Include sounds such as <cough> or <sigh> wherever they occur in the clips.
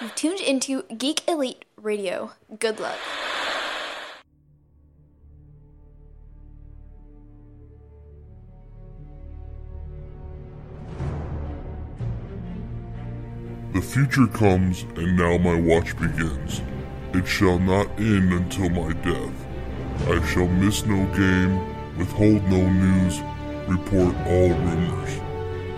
You've tuned into Geek Elite Radio. Good luck. The future comes, and now my watch begins. It shall not end until my death. I shall miss no game, withhold no news, report all rumors.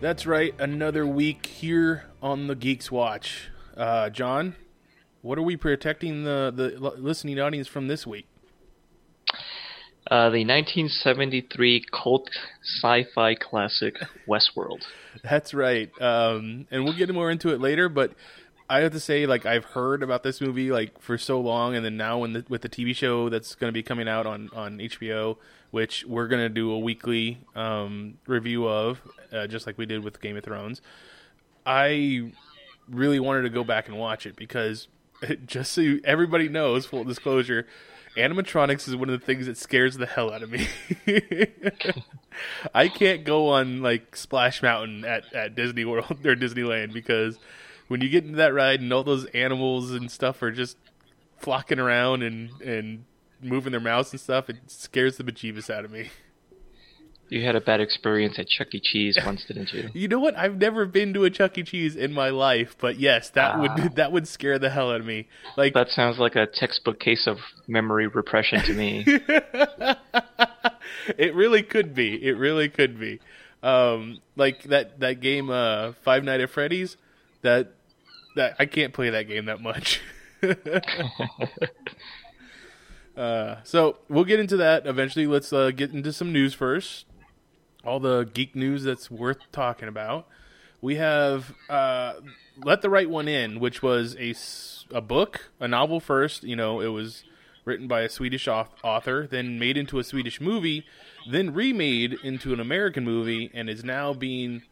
That's right. Another week here on the Geeks Watch. Uh, John, what are we protecting the, the listening audience from this week? Uh, the 1973 cult sci-fi classic <laughs> Westworld. That's right. Um, and we'll get more into it later, but I have to say, like, I've heard about this movie, like, for so long, and then now when the, with the TV show that's going to be coming out on, on HBO, which we're going to do a weekly um, review of, uh, just like we did with Game of Thrones, I really wanted to go back and watch it because, <laughs> just so everybody knows, full disclosure, animatronics is one of the things that scares the hell out of me. <laughs> I can't go on like Splash Mountain at, at Disney World <laughs> or Disneyland because when you get into that ride and all those animals and stuff are just flocking around and, and moving their mouths and stuff, it scares the bejeebus out of me. You had a bad experience at Chuck E. Cheese once, didn't you? <laughs> You know what? I've never been to a Chuck E. Cheese in my life, but yes, that Ah. would that would scare the hell out of me. Like That sounds like a textbook case of memory repression to me. <laughs> it really could be. It really could be. Um, like that that game, uh, Five Night at Freddy's. That that I can't play that game that much. <laughs> uh, so we'll get into that eventually. Let's uh, get into some news first. All the geek news that's worth talking about. We have uh, Let the Right One In, which was a, a book, a novel first. You know, it was written by a Swedish author, then made into a Swedish movie, then remade into an American movie, and is now being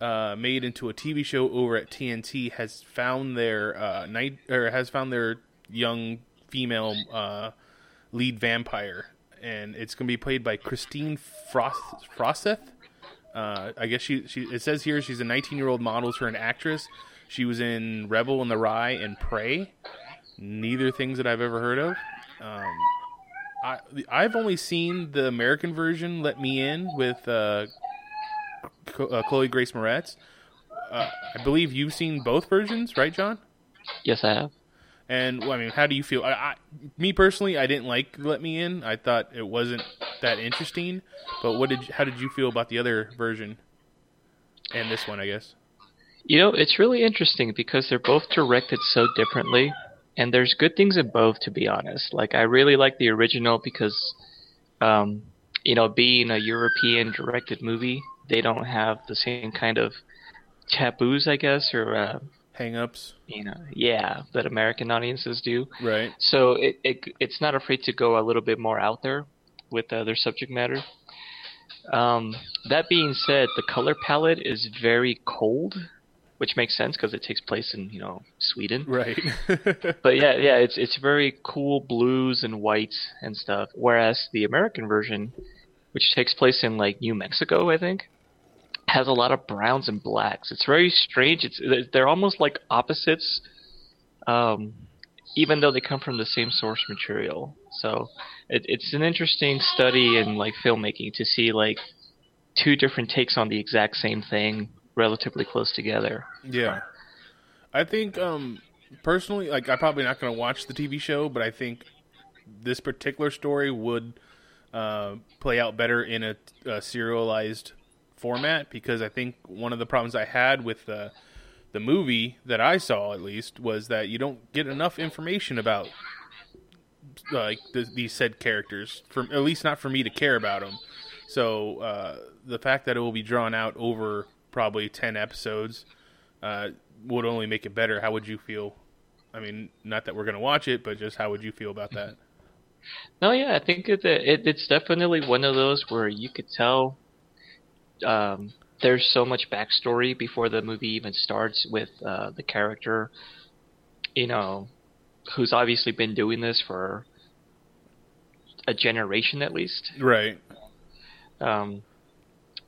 uh, made into a TV show over at TNT. Has found their uh, night or has found their young female uh, lead vampire, and it's going to be played by Kristine Frost Froseth. Uh, I guess she, she it says here she's a 19 year old model for an actress. She was in Rebel in the Rye and Prey. Neither things that I've ever heard of. Um, I I've only seen the American version, Let Me In, with uh, uh, Chloe Grace Moretz. Uh, I believe you've seen both versions, right, John? yes, I have. And well, I mean, how do you feel? I, I, me personally, I didn't like Let Me In. I thought it wasn't that interesting. But what did? How did you feel about the other version? And this one, I guess. You know, it's really interesting because they're both directed so differently, and there's good things in both, to be honest. Like, I really like the original because, um, you know, being a European directed movie, they don't have the same kind of taboos, I guess, or, uh, Hang-ups, you know, yeah, that American audiences do. right? So it, it it's not afraid to go a little bit more out there with uh, their subject matter. Um, that being said, the color palette is very cold, which makes sense because it takes place in you know Sweden. Right. <laughs> But yeah, yeah, it's it's very cool blues and whites and stuff. Whereas the American version, which takes place in like New Mexico, I think, has a lot of browns and blacks. It's very strange. It's they're almost like opposites, um, even though they come from the same source material. So it, it's an interesting study in like filmmaking to see like two different takes on the exact same thing relatively close together. Yeah. I think um personally like I'm probably not going to watch the TV show, but I think this particular story would uh, play out better in a, a serialized format because I think one of the problems I had with the the movie that I saw at least was that you don't get enough information about like the, these said characters for at least not for me to care about them. So uh, the fact that it will be drawn out over probably ten episodes uh, would only make it better. How would you feel? I mean, not that we're going to watch it, but just how would you feel about that? No, yeah, I think it, it it's definitely one of those where you could tell um, there's so much backstory before the movie even starts with uh, the character, you know, who's obviously been doing this for a generation at least. Right. Um,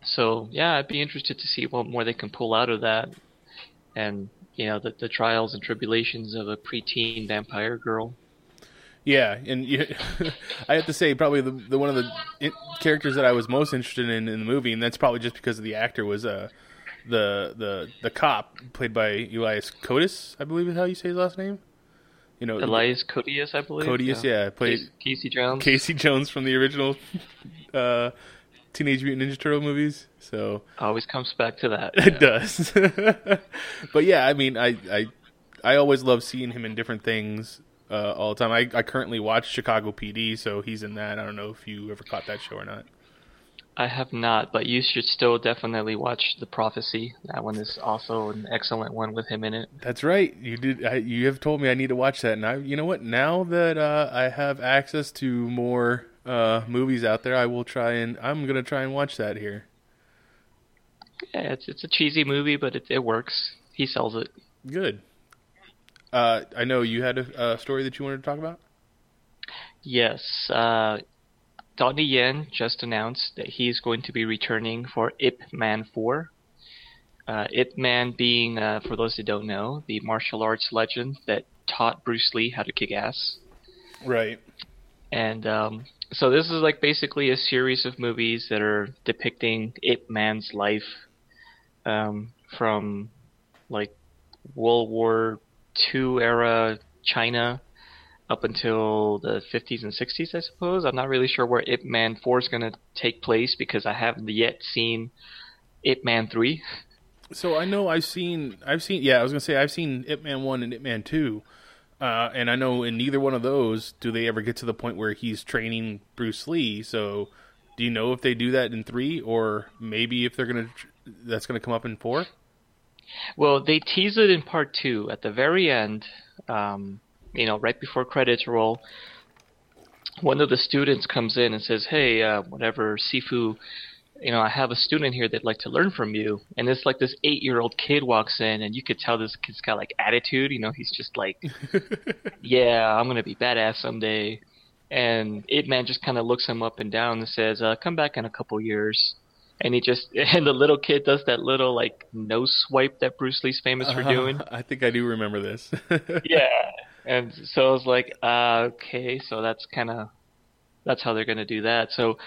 so yeah, I'd be interested to see what more they can pull out of that, and you know, the, the trials and tribulations of a preteen vampire girl. Yeah, and you, <laughs> I have to say, probably the, the one of the in, characters that I was most interested in in the movie, and that's probably just because of the actor was uh, the the the cop played by Elias Koteas, I believe is how you say his last name. You know, Elias Koteas, I believe. Koteas, yeah, yeah played Casey Jones. Casey Jones from the original uh, Teenage Mutant Ninja Turtle movies. So always comes back to that. It yeah. does. <laughs> but yeah, I mean, I I I always love seeing him in different things uh, all the time. I, I currently watch Chicago PD, so he's in that. I don't know if you ever caught that show or not. I have not, but you should still definitely watch The Prophecy. That one is also an excellent one with him in it. That's right. You did. I, you have told me I need to watch that, and I, you know what? Now that uh, I have access to more uh, movies out there, I will try and I'm gonna try and watch that here. Yeah, it's it's a cheesy movie, but it it works. He sells it. Good. Uh, I know you had a, a, story that you wanted to talk about. Yes, uh, Donnie Yen just announced that he's going to be returning for Ip Man 4. Uh, Ip Man being, uh, for those who don't know, the martial arts legend that taught Bruce Lee how to kick ass. Right. And um, so this is like basically a series of movies that are depicting Ip Man's life um, from like World War II era China up until the 50s and 60s, I suppose. I'm not really sure where Ip Man 4 is going to take place because I haven't yet seen Ip Man 3. So I know I've seen, I've seen, yeah, I was going to say I've seen Ip Man 1 and Ip Man 2. Uh, and I know in neither one of those do they ever get to the point where he's training Bruce Lee. So do you know if they do that in 3 or maybe if they're going to, that's going to come up in 4? Well, they tease it in part two at the very end. Um, you know, right before credits roll, one of the students comes in and says, "Hey, uh, whatever, Sifu, you know, I have a student here that'd like to learn from you." And it's like this eight-year-old kid walks in, and you could tell this kid's got like attitude. You know, he's just like, <laughs> "Yeah, I'm gonna be badass someday." And Ip Man just kind of looks him up and down and says, uh, "Come back in a couple years." And he just <laughs> and the little kid does that little like nose swipe that Bruce Lee's famous for doing. Uh, <laughs> I think I do remember this. <laughs> yeah, and so I was like, uh, okay, so that's kind of that's how they're going to do that. So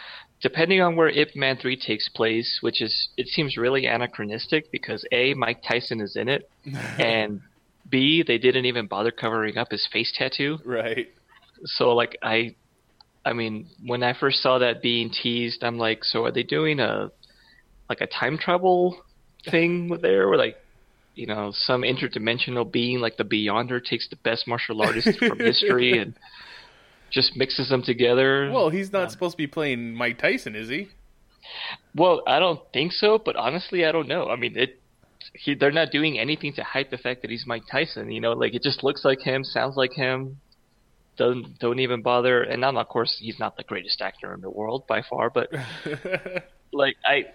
depending on where Ip Man three takes place, which is it seems really anachronistic because a Mike Tyson is in it, and b they didn't even bother covering up his face tattoo. Right. So like I I mean, when I first saw that being teased, I'm like, so are they doing a like a time travel thing there, where like you know some interdimensional being like the Beyonder takes the best martial artists <laughs> from history and just mixes them together. Well, he's not um, supposed to be playing Mike Tyson, is he? Well, I don't think so, but honestly, I don't know. I mean, it he, they're not doing anything to hype the fact that he's Mike Tyson. You know, like it just looks like him, sounds like him. Don't don't even bother. And now, of course, he's not the greatest actor in the world by far, but <laughs> like I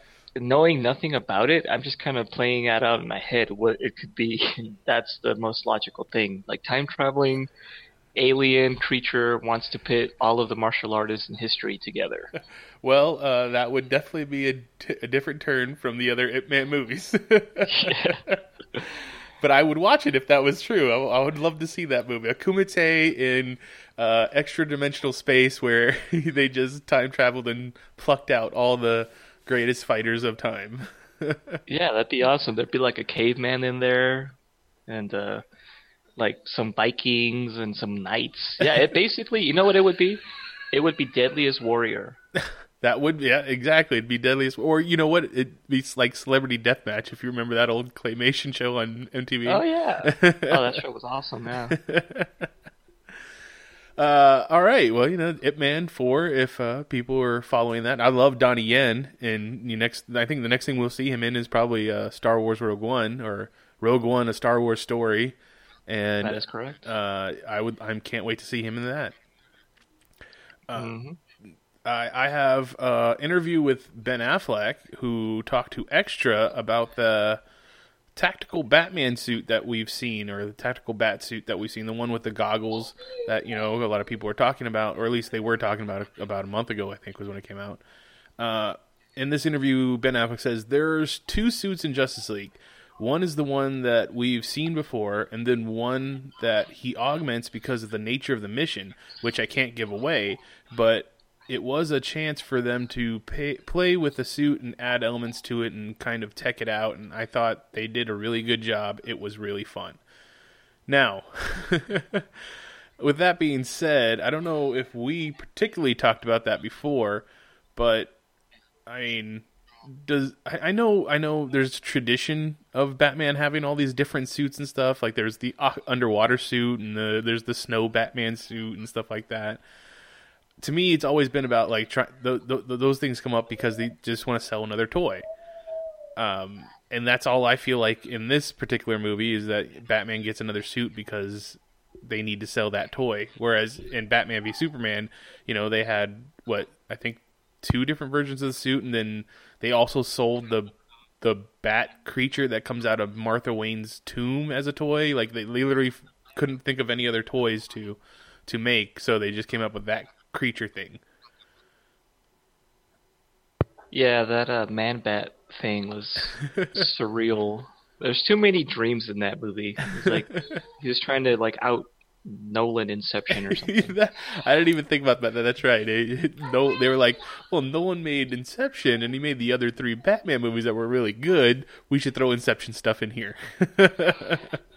knowing nothing about it, I'm just kind of playing that out in my head what it could be. <laughs> That's the most logical thing. Like time traveling alien creature wants to pit all of the martial artists in history together. <laughs> Well, uh, that would definitely be a, t- a different turn from the other Ip Man movies. <laughs> but I would watch it if that was true. I, I would love to see that movie. A Kumite in uh, extra dimensional space where they just time traveled and plucked out all the greatest fighters of time. <laughs> yeah, that'd be awesome. There'd be like a caveman in there, and uh, like some Vikings and some knights. Yeah, it <laughs> basically, you know what it would be? It would be Deadliest Warrior. <laughs> that would, yeah, exactly. It'd be Deadliest, or you know what? It'd be like Celebrity Deathmatch if you remember that old claymation show on MTV. Oh yeah, oh that show was awesome. Yeah. Uh, all right. Well, you know, Ip Man four. If uh, people are following that, I love Donnie Yen. And you next, I think the next thing we'll see him in is probably uh, Star Wars Rogue One or Rogue One, a Star Wars story. And That is correct. uh, I would, I can't wait to see him in that. hmm I, I have uh interview with Ben Affleck who talked to Extra about the tactical Batman suit that we've seen, or the tactical bat suit that we've seen, the one with the goggles that you know a lot of people are talking about, or at least they were talking about about a month ago. I think was when it came out. Uh, in this interview, Ben Affleck says there's two suits in Justice League. One is the one that we've seen before, and then one that he augments because of the nature of the mission, which I can't give away, but it was a chance for them to pay, play with the suit and add elements to it and kind of tech it out, and I thought they did a really good job. It was really fun. Now, <laughs> with that being said, I don't know if we particularly talked about that before, but I mean, does I, I know I know there's tradition of Batman having all these different suits and stuff. Like there's the uh, underwater suit and the, there's the snow Batman suit and stuff like that. To me, it's always been about like try, th- th- those things come up because they just want to sell another toy. Um, and that's all I feel like in this particular movie is that Batman gets another suit because they need to sell that toy. Whereas in Batman v Superman, you know, they had what I think two different versions of the suit, and then they also sold the the bat creature that comes out of Martha Wayne's tomb as a toy. Like they literally couldn't think of any other toys to to make, so they just came up with that creature thing. Yeah, that uh, man bat thing was <laughs> surreal. There's too many dreams in that movie. It's like <laughs> he was trying to like out Nolan Inception or something. <laughs> That- I didn't even think about that. That's right. They, no, they were like, "Well, Nolan made Inception, and he made the other three Batman movies that were really good. We should throw Inception stuff in here."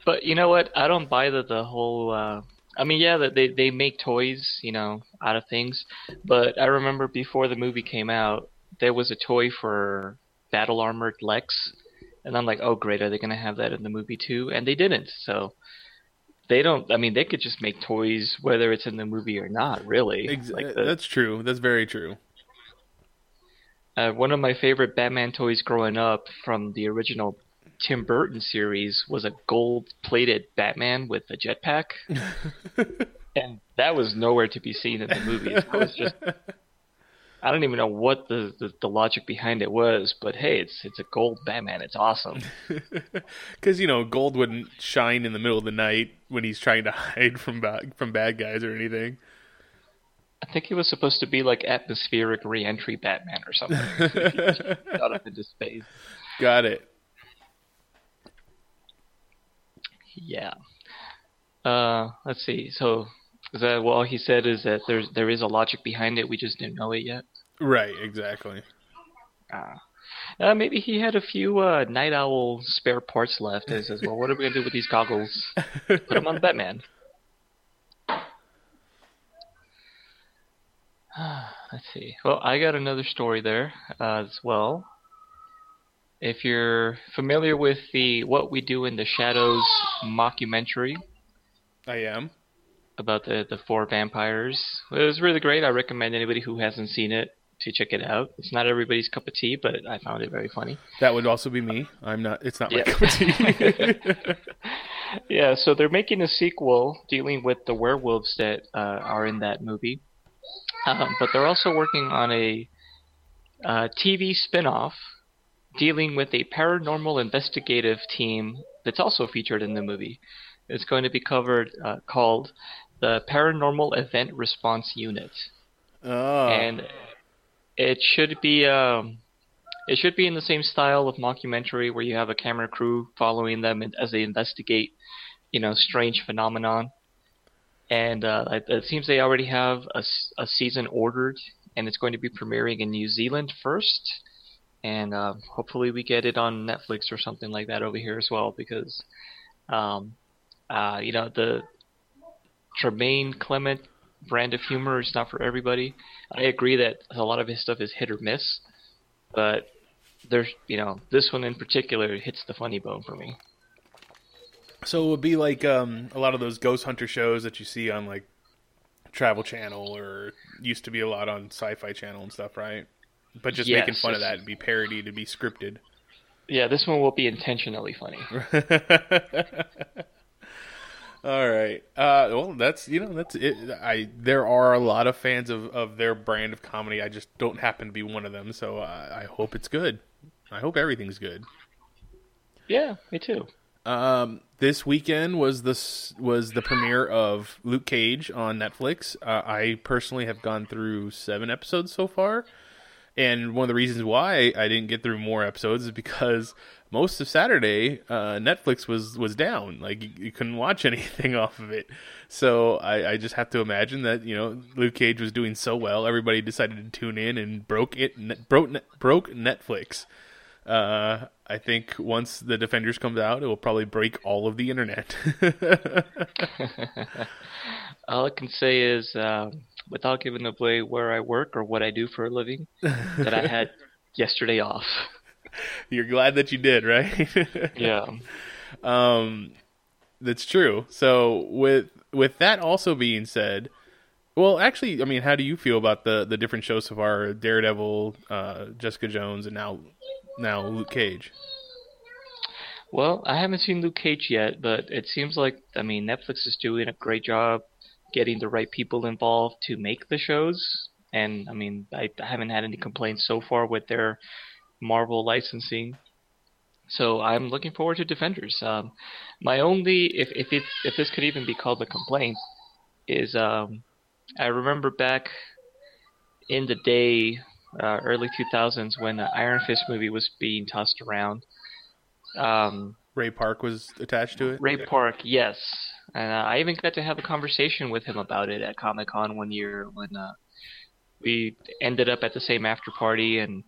But you know what? I don't buy the the whole. Uh, I mean, yeah, that they they make toys, you know, out of things. But I remember before the movie came out, there was a toy for battle armored Lex, and I'm like, oh great, are they gonna have that in the movie too? And they didn't. So they don't. I mean, they could just make toys whether it's in the movie or not. Really, Ex- like the, that's true. That's very true. Uh, one of my favorite Batman toys growing up from the original Tim Burton series was a gold-plated Batman with a jetpack, <laughs> and that was nowhere to be seen in the movies. It was just <laughs> I don't even know what the, the, the logic behind it was, but hey, it's it's a gold Batman. It's awesome. <laughs> Because you know, gold wouldn't shine in the middle of the night when he's trying to hide from ba- from bad guys or anything. I think he was supposed to be like atmospheric re-entry Batman or something. Shot up into space. Got it. Yeah. Uh, let's see. So, is that well? He said is that there's there is a logic behind it. We just didn't know it yet. Right. Exactly. Ah. Uh, maybe he had a few uh, night owl spare parts left. And he says, "Well, what are we gonna do with these goggles? Put them on <laughs> Batman." Let's see. Well, I got another story there uh, as well. If you're familiar with the "What We Do in the Shadows" mockumentary, I am. about the the four vampires. It was really great. I recommend anybody who hasn't seen it to check it out. It's not everybody's cup of tea, but I found it very funny. That would also be me. I'm not. It's not my cup of tea. <laughs> Yeah, so they're making a sequel dealing with the werewolves that uh, are in that movie, um, but they're also working on a uh, TV spin-off dealing with a paranormal investigative team that's also featured in the movie. It's going to be covered uh, called the Paranormal Event Response Unit. oh. and it should be um, it should be in the same style of mockumentary where you have a camera crew following them as they investigate, you know, strange phenomenon. And uh, it, it seems they already have a, a season ordered, and it's going to be premiering in New Zealand first, and uh, hopefully we get it on Netflix or something like that over here as well because, um, uh, you know, the Jemaine Clement brand of humor is not for everybody. I agree that a lot of his stuff is hit or miss, but there's you know this one in particular hits the funny bone for me. So it would be like um, a lot of those ghost hunter shows that you see on like Travel Channel or used to be a lot on Sci-Fi Channel and stuff, right? But just Yes, making fun of that and be parodied to be scripted. Yeah, this one will be intentionally funny. <laughs> All right. Uh, well, that's you know that's it. I there are a lot of fans of, of their brand of comedy. I just don't happen to be one of them. So I, I hope it's good. I hope everything's good. Yeah, me too. Um, this weekend was the was the premiere of Luke Cage on Netflix. Uh, I personally have gone through seven episodes so far, and one of the reasons why I didn't get through more episodes is because most of Saturday uh, Netflix was was down. Like you, you couldn't watch <laughs> anything off of it. So I, I just have to imagine that you know Luke Cage was doing so well, everybody decided to tune in and broke it net, broke broke Netflix. Uh, I think once the Defenders comes out, it will probably break all of the internet. <laughs> <laughs> All I can say is, um, without giving away where I work or what I do for a living, that I had <laughs> yesterday off. You're glad that you did, right? <laughs> Yeah. um, that's true. So with with that also being said, well, actually, I mean, how do you feel about the the different shows so far? Daredevil, uh, Jessica Jones, and now now Luke Cage. Well, I haven't seen Luke Cage yet, but it seems like I mean Netflix is doing a great job getting the right people involved to make the shows. And I mean, I, haven't had any complaints so far with their Marvel licensing. So I'm looking forward to Defenders. Um, my only, if if it if this could even be called a complaint, is um, I remember back in the day, uh, early 2000s, when the Iron Fist movie was being tossed around. Um, Ray Park was attached to it. Ray Park, yes, and uh, I even got to have a conversation with him about it at Comic Con one year when uh, we ended up at the same after party, and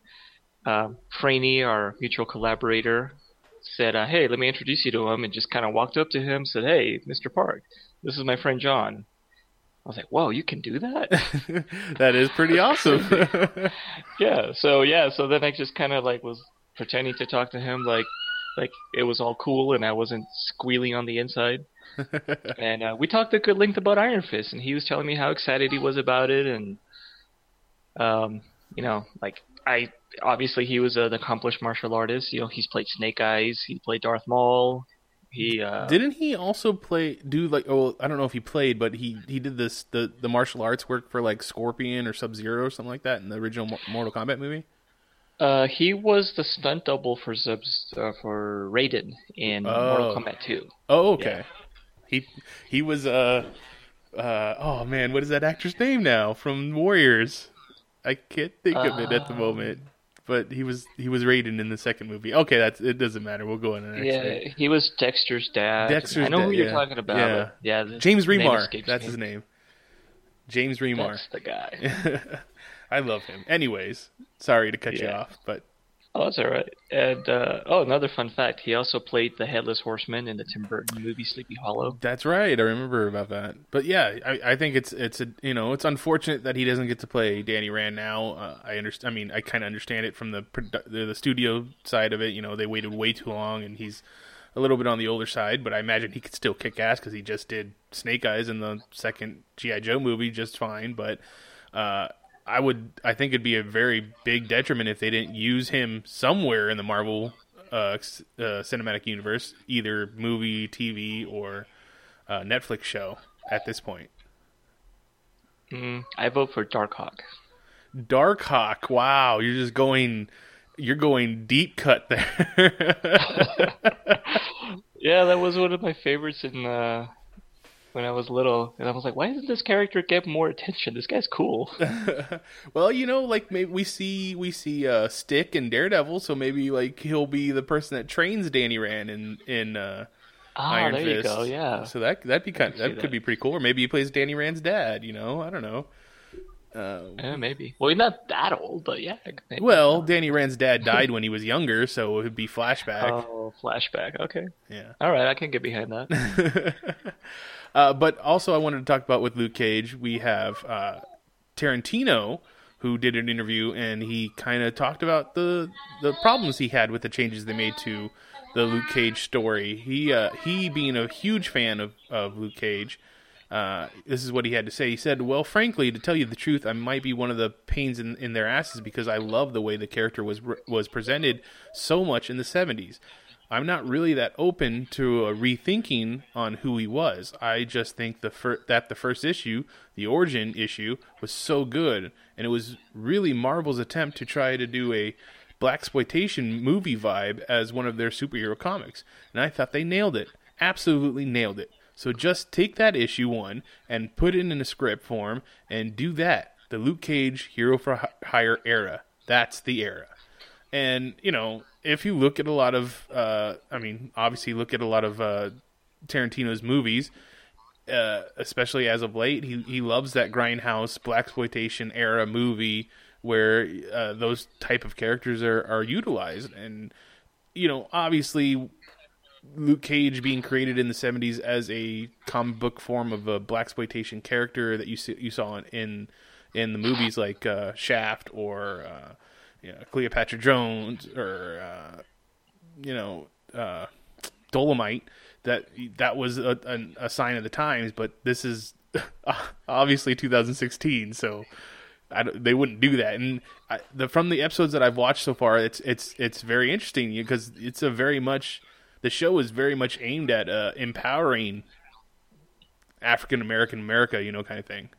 uh, Franny, our mutual collaborator, said, uh, "Hey, let me introduce you to him," and just kind of walked up to him, said, "Hey, Mr. Park, this is my friend John." I was like, "Whoa, you can do that?" <laughs> that is pretty awesome. yeah. So yeah. So then I just kind of like was pretending to talk to him like like it was all cool and I wasn't squealing on the inside. And uh, we talked a good length about Iron Fist, and he was telling me how excited he was about it, and um, you know, like I obviously he was an accomplished martial artist. You know, he's played Snake Eyes, he played Darth Maul. He uh, Didn't he also play do like oh I don't know if he played but he he did this the the martial arts work for like Scorpion or Sub Zero or something like that in the original Mortal Kombat movie? uh, he was the stunt double for Zubs uh, for Raiden in Mortal Oh. Kombat 2. Oh okay. He he was uh uh oh man what is that actor's name now from Warriors? I can't think of it at the moment. But he was he was Raiden in the second movie. Okay, that's it doesn't matter. We'll go on to the next Yeah, thing. he was Dexter's dad. Dexter's I know who you're yeah. talking about. Yeah. Yeah, the James Remar. That's me. his name. James Remar. That's the guy. <laughs> I love him. Anyways, sorry to cut you off, but Oh, that's all right. And uh, oh, another fun fact: he also played the Headless Horseman in the Tim Burton movie Sleepy Hollow. That's right. I remember about that. But yeah, I, I think it's it's a you know it's unfortunate that he doesn't get to play Danny Rand now. Uh, I understand. I mean, I kind of understand it from the, the the studio side of it. You know, they waited way too long, and he's a little bit on the older side. But I imagine he could still kick ass because he just did Snake Eyes in the second GI Joe movie just fine. But uh, I would I think it'd be a very big detriment if they didn't use him somewhere in the Marvel uh, uh, cinematic universe, either movie, TV, or uh, Netflix show at this point. Mm, I vote for Darkhawk. Darkhawk, wow, you're just going, you're going deep cut there. <laughs> <laughs> Yeah, that was one of my favorites in uh, when I was little, and I was like, why doesn't this character get more attention? This guy's cool. <laughs> <laughs> well, you know, like maybe we see we see uh, Stick and Daredevil, so maybe like he'll be the person that trains Danny Rand in in uh, ah, Iron there you Fist. go. Yeah. So that that'd be kind can that could that. be pretty cool. Or maybe he plays Danny Rand's dad. You know, I don't know. Uh, Yeah, maybe. Well, he's not that old, but yeah. maybe. well, Danny Rand's dad <laughs> died when he was younger, so it would be flashback. Oh, flashback. Okay. Yeah. All right, I can get behind that. Uh, but also, I wanted to talk about with Luke Cage. We have uh, Tarantino, who did an interview, and he kind of talked about the the problems he had with the changes they made to the Luke Cage story. He uh, he being a huge fan of of Luke Cage. Uh, this is what he had to say. He said, "Well, frankly, to tell you the truth, I might be one of the pains in, in their asses because I love the way the character was was presented so much in the '70s. I'm not really that open to a rethinking on who he was. I just think the fir- that the first issue, the origin issue, was so good, and it was really Marvel's attempt to try to do a black exploitation movie vibe as one of their superhero comics, and I thought they nailed it. Absolutely nailed it. So just take that issue one and put it in a script form and do that. The Luke Cage Hero for Hire era. That's the era. And you know, if you look at a lot of, uh, I mean, obviously look at a lot of uh, Tarantino's movies, uh, especially as of late, he he loves that grindhouse black exploitation era movie where uh, those type of characters are are utilized, and you know, obviously. Luke Cage being created in the 70s as a comic book form of a black exploitation character that you see, you saw in, in in the movies like uh, Shaft or uh, you know, Cleopatra Jones or uh, you know uh, Dolomite. That that was a, a, a, sign of the times, but this is <laughs> obviously 2016, so they wouldn't do that. And I, the, from the episodes that I've watched so far, it's it's it's very interesting because it's a very much the show is very much aimed at uh, empowering African American America, you know, kind of thing.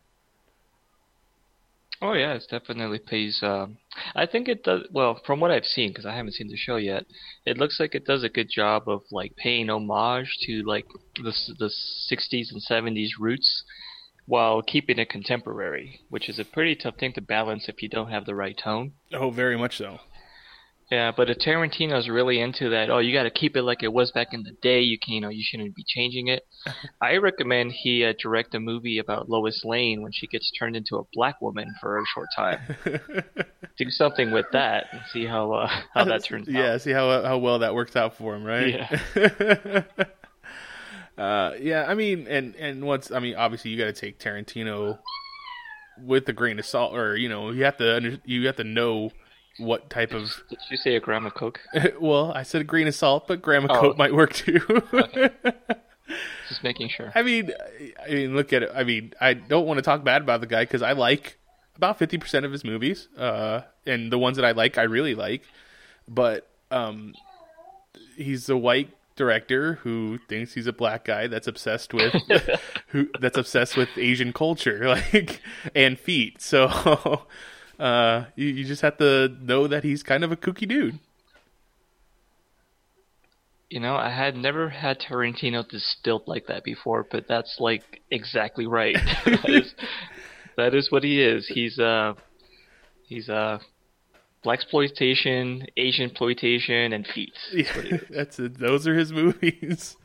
Oh yeah, it definitely pays. Um, I think it does well from what I've seen because I haven't seen the show yet. It looks like it does a good job of like paying homage to like the the 60s and 70s roots while keeping it contemporary, which is a pretty tough thing to balance if you don't have the right tone. Oh, very much so. Yeah, but if Tarantino's really into that, oh, you got to keep it like it was back in the day. You can, you know, you shouldn't be changing it. <laughs> I recommend he uh, direct a movie about Lois Lane when she gets turned into a black woman for a short time. <laughs> Do something with that and see how uh, how that turns <laughs> yeah, out. Yeah, see how how well that works out for him, right? Yeah. uh, yeah, I mean, and and once I mean, obviously you got to take Tarantino with a grain of salt, or you know, you have to under, you have to know what type of. Did you say a gram of coke? <laughs> well, I said a grain of salt, but gram of oh. coke might work too. okay. <laughs> Just making sure. I mean, I mean, look at it. I mean, I don't want to talk bad about the guy because I like about fifty percent of his movies, uh, and the ones that I like, I really like. But um, he's a white director who thinks he's a black guy that's obsessed with <laughs> who that's obsessed with Asian culture, like and feet. So uh, you, you just have to know that he's kind of a kooky dude. You know, I had never had Tarantino distilled like that before, but that's like exactly right. <laughs> <laughs> that is that is what he is. He's uh he's uh black exploitation, Asian exploitation, and feet. Yeah, <laughs> that's it. Those are his movies.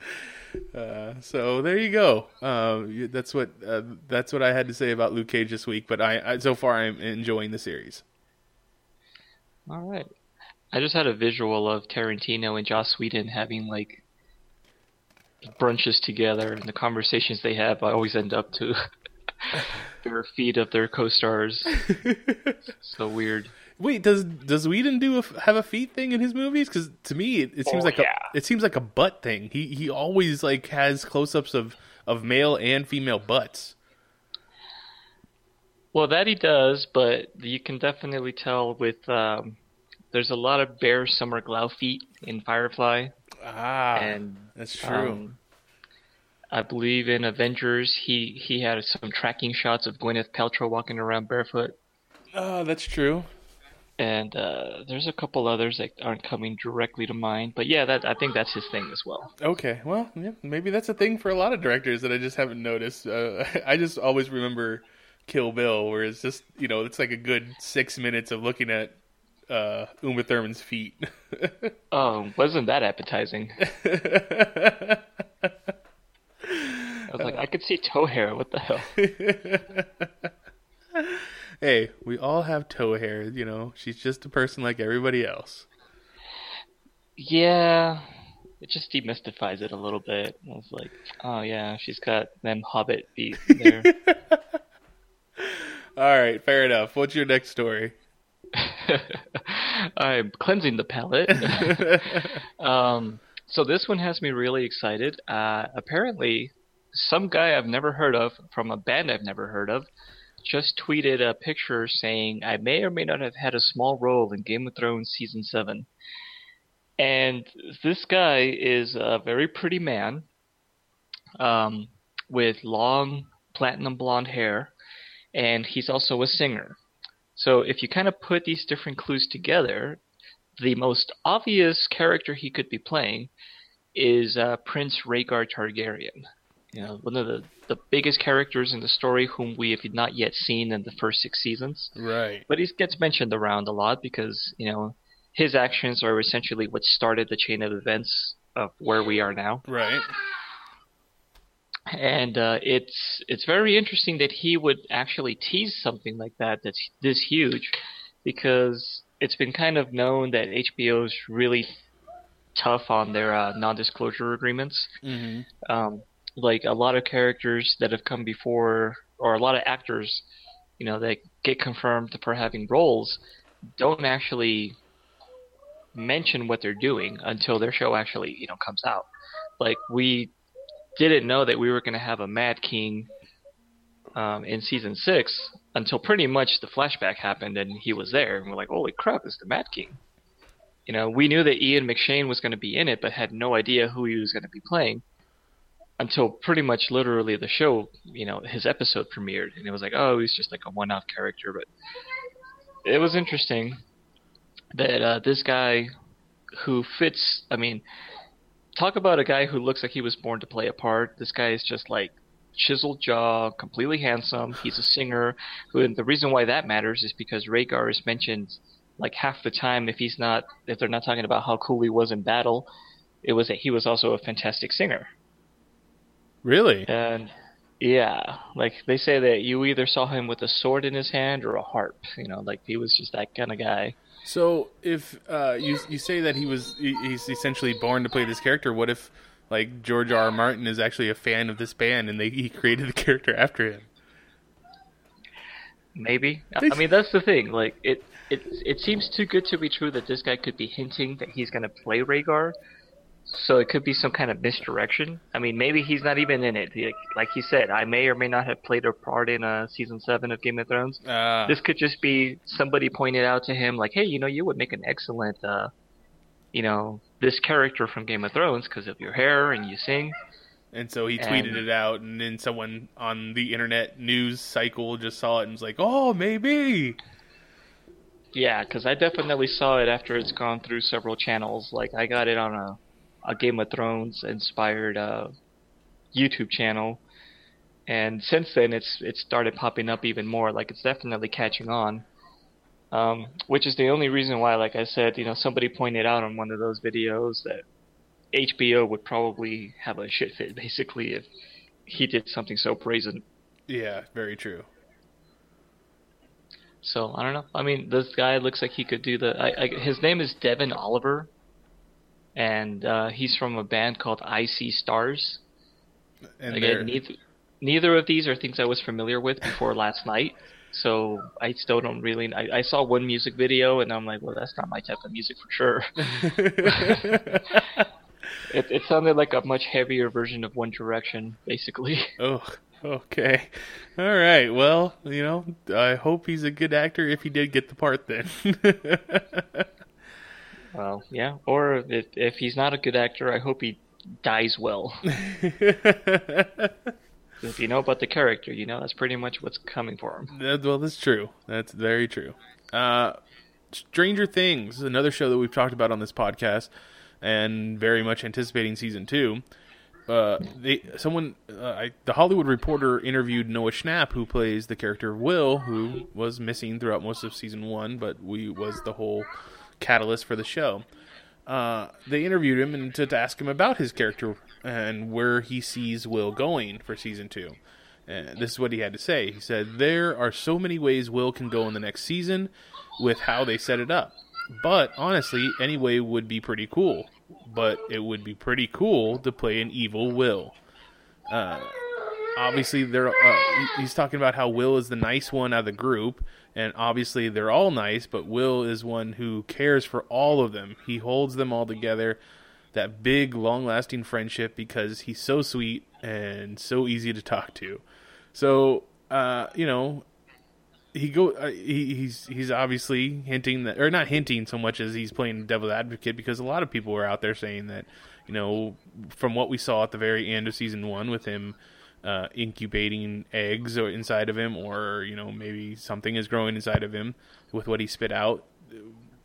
Uh, so there you go. Uh, that's what uh, that's what I had to say about Luke Cage this week. But I, I so far I'm enjoying the series. All right. I just had a visual of Tarantino and Joss Whedon having like brunches together, and the conversations they have I always end up to <laughs> their feet of their co-stars. <laughs> so weird. Wait, does does Whedon do a, have a feet thing in his movies? Because to me, it, it seems oh, like yeah. a it seems like a butt thing. He he always like has close ups of of male and female butts. Well, that he does, but you can definitely tell with um, there's a lot of bare Summer Glau feet in Firefly. Ah, and that's true. Um, I believe in Avengers, he he had some tracking shots of Gwyneth Paltrow walking around barefoot. Oh, that's true and uh, there's a couple others that aren't coming directly to mind. But yeah, that I think that's his thing as well. Okay, well, yeah, maybe that's a thing for a lot of directors that I just haven't noticed. Uh, <laughs> I just always remember Kill Bill, where it's just you know it's like a good six minutes of looking at uh, Uma Thurman's feet. <laughs> oh, wasn't that appetizing? <laughs> I was like, I could see toe hair. What the hell? Hey, we all have toe hair. You know, she's just a person like everybody else. Yeah, it just demystifies it a little bit. It's like, oh yeah, she's got them hobbit feet there. <laughs> all right, fair enough. What's your next story? <laughs> I'm cleansing the palate. <laughs> um, so this one has me really excited. Uh, apparently, some guy I've never heard of from a band I've never heard of just tweeted a picture saying I may or may not have had a small role in Game of Thrones season seven. And this guy is a very pretty man, um, with long platinum blonde hair, and he's also a singer. So if you kind of put these different clues together, the most obvious character he could be playing is uh, Prince Rhaegar Targaryen. You know, one of the, the biggest characters in the story whom we have not yet seen in the first six seasons. Right. But he gets mentioned around a lot because, you know, his actions are essentially what started the chain of events of where we are now. Right. And uh, it's it's very interesting that he would actually tease something like that that's this huge, because it's been kind of known that HBO is really tough on their uh, non-disclosure agreements. Mm-hmm. Um, like a lot of characters that have come before, or a lot of actors, you know, that get confirmed for having roles, don't actually mention what they're doing until their show actually, you know, comes out. Like we didn't know that we were going to have a Mad King um, in season six until pretty much the flashback happened and he was there, and we're like, "Holy crap, it's the Mad King!" You know, we knew that Ian McShane was going to be in it, but had no idea who he was going to be playing until pretty much literally the show, you know, his episode premiered, and it was like, "Oh, he's just like a one-off character," but it was interesting that uh, this guy who fits, I mean, talk about a guy who looks like he was born to play a part. This guy is just like chiseled jaw, completely handsome. He's a singer. Who, and the reason why that matters is because Rhaegar is mentioned like half the time. If he's not, if they're not talking about how cool he was in battle, it was that he was also a fantastic singer. Really? And yeah, like they say that you either saw him with a sword in his hand or a harp. You know, like he was just that kind of guy. So if uh, you you say that he was he's essentially born to play this character, what if like George R. R. Martin is actually a fan of this band and they he created the character after him? Maybe. I I mean, that's the thing. Like, it it it seems too good to be true that this guy could be hinting that he's gonna play Rhaegar. So it could be some kind of misdirection. I mean, maybe he's not even in it. Like, like he said, I may or may not have played a part in uh, season seven of Game of Thrones. Uh, This could just be somebody pointed out to him, like, hey, you know, you would make an excellent, uh, you know, this character from Game of Thrones because of your hair and you sing. and so he tweeted and- it out, and then someone on the internet news cycle just saw it and was like, "Oh, maybe." Yeah, because I definitely saw it after it's gone through several channels. Like I got it on a, a Game of Thrones inspired uh, YouTube channel, and since then it's it started popping up even more. Like it's definitely catching on. Um, which is the only reason why, like I said, you know, somebody pointed out on one of those videos that HBO would probably have a shit fit basically if he did something so brazen. Yeah, very true. So I don't know. I mean, this guy looks like he could do the. I, I, his name is Devin Oliver, and uh, he's from a band called I See Stars. And Again, neither neither of these are things I was familiar with before last night. So I still don't really. I, I saw one music video and I'm like, well, that's not my type of music for sure. <laughs> it, it sounded like a much heavier version of One Direction, basically. oh, okay. All right. Well, you know, I hope he's a good actor if he did get the part then. <laughs> Well, yeah. Or if, if he's not a good actor, I hope he dies well. <laughs> if you know about the character, you know that's pretty much what's coming for him. That- well, that's true. That's very true. Uh, Stranger Things, another show that we've talked about on this podcast, and very much anticipating season two. Uh, they someone uh, I, the Hollywood Reporter interviewed Noah Schnapp, who plays the character of Will, who was missing throughout most of season one, but we was the whole catalyst for the show. Uh, they interviewed him and to, to ask him about his character and where he sees Will going for season two. And this is what he had to say. He said, There are so many ways Will can go in the next season with how they set it up. But honestly, any way would be pretty cool. But it would be pretty cool to play an evil Will. Uh, obviously, they're, uh, he's talking about how Will is the nice one out of the group. And obviously, they're all nice, but Will is one who cares for all of them. He holds them all together. that big, long-lasting friendship because he's so sweet and so easy to talk to. So, uh, you know, he go uh, he, he's he's obviously hinting that or not hinting so much as he's playing devil's advocate because a lot of people were out there saying that you know from what we saw at the very end of season one with him uh, incubating eggs or inside of him or you know maybe something is growing inside of him with what he spit out.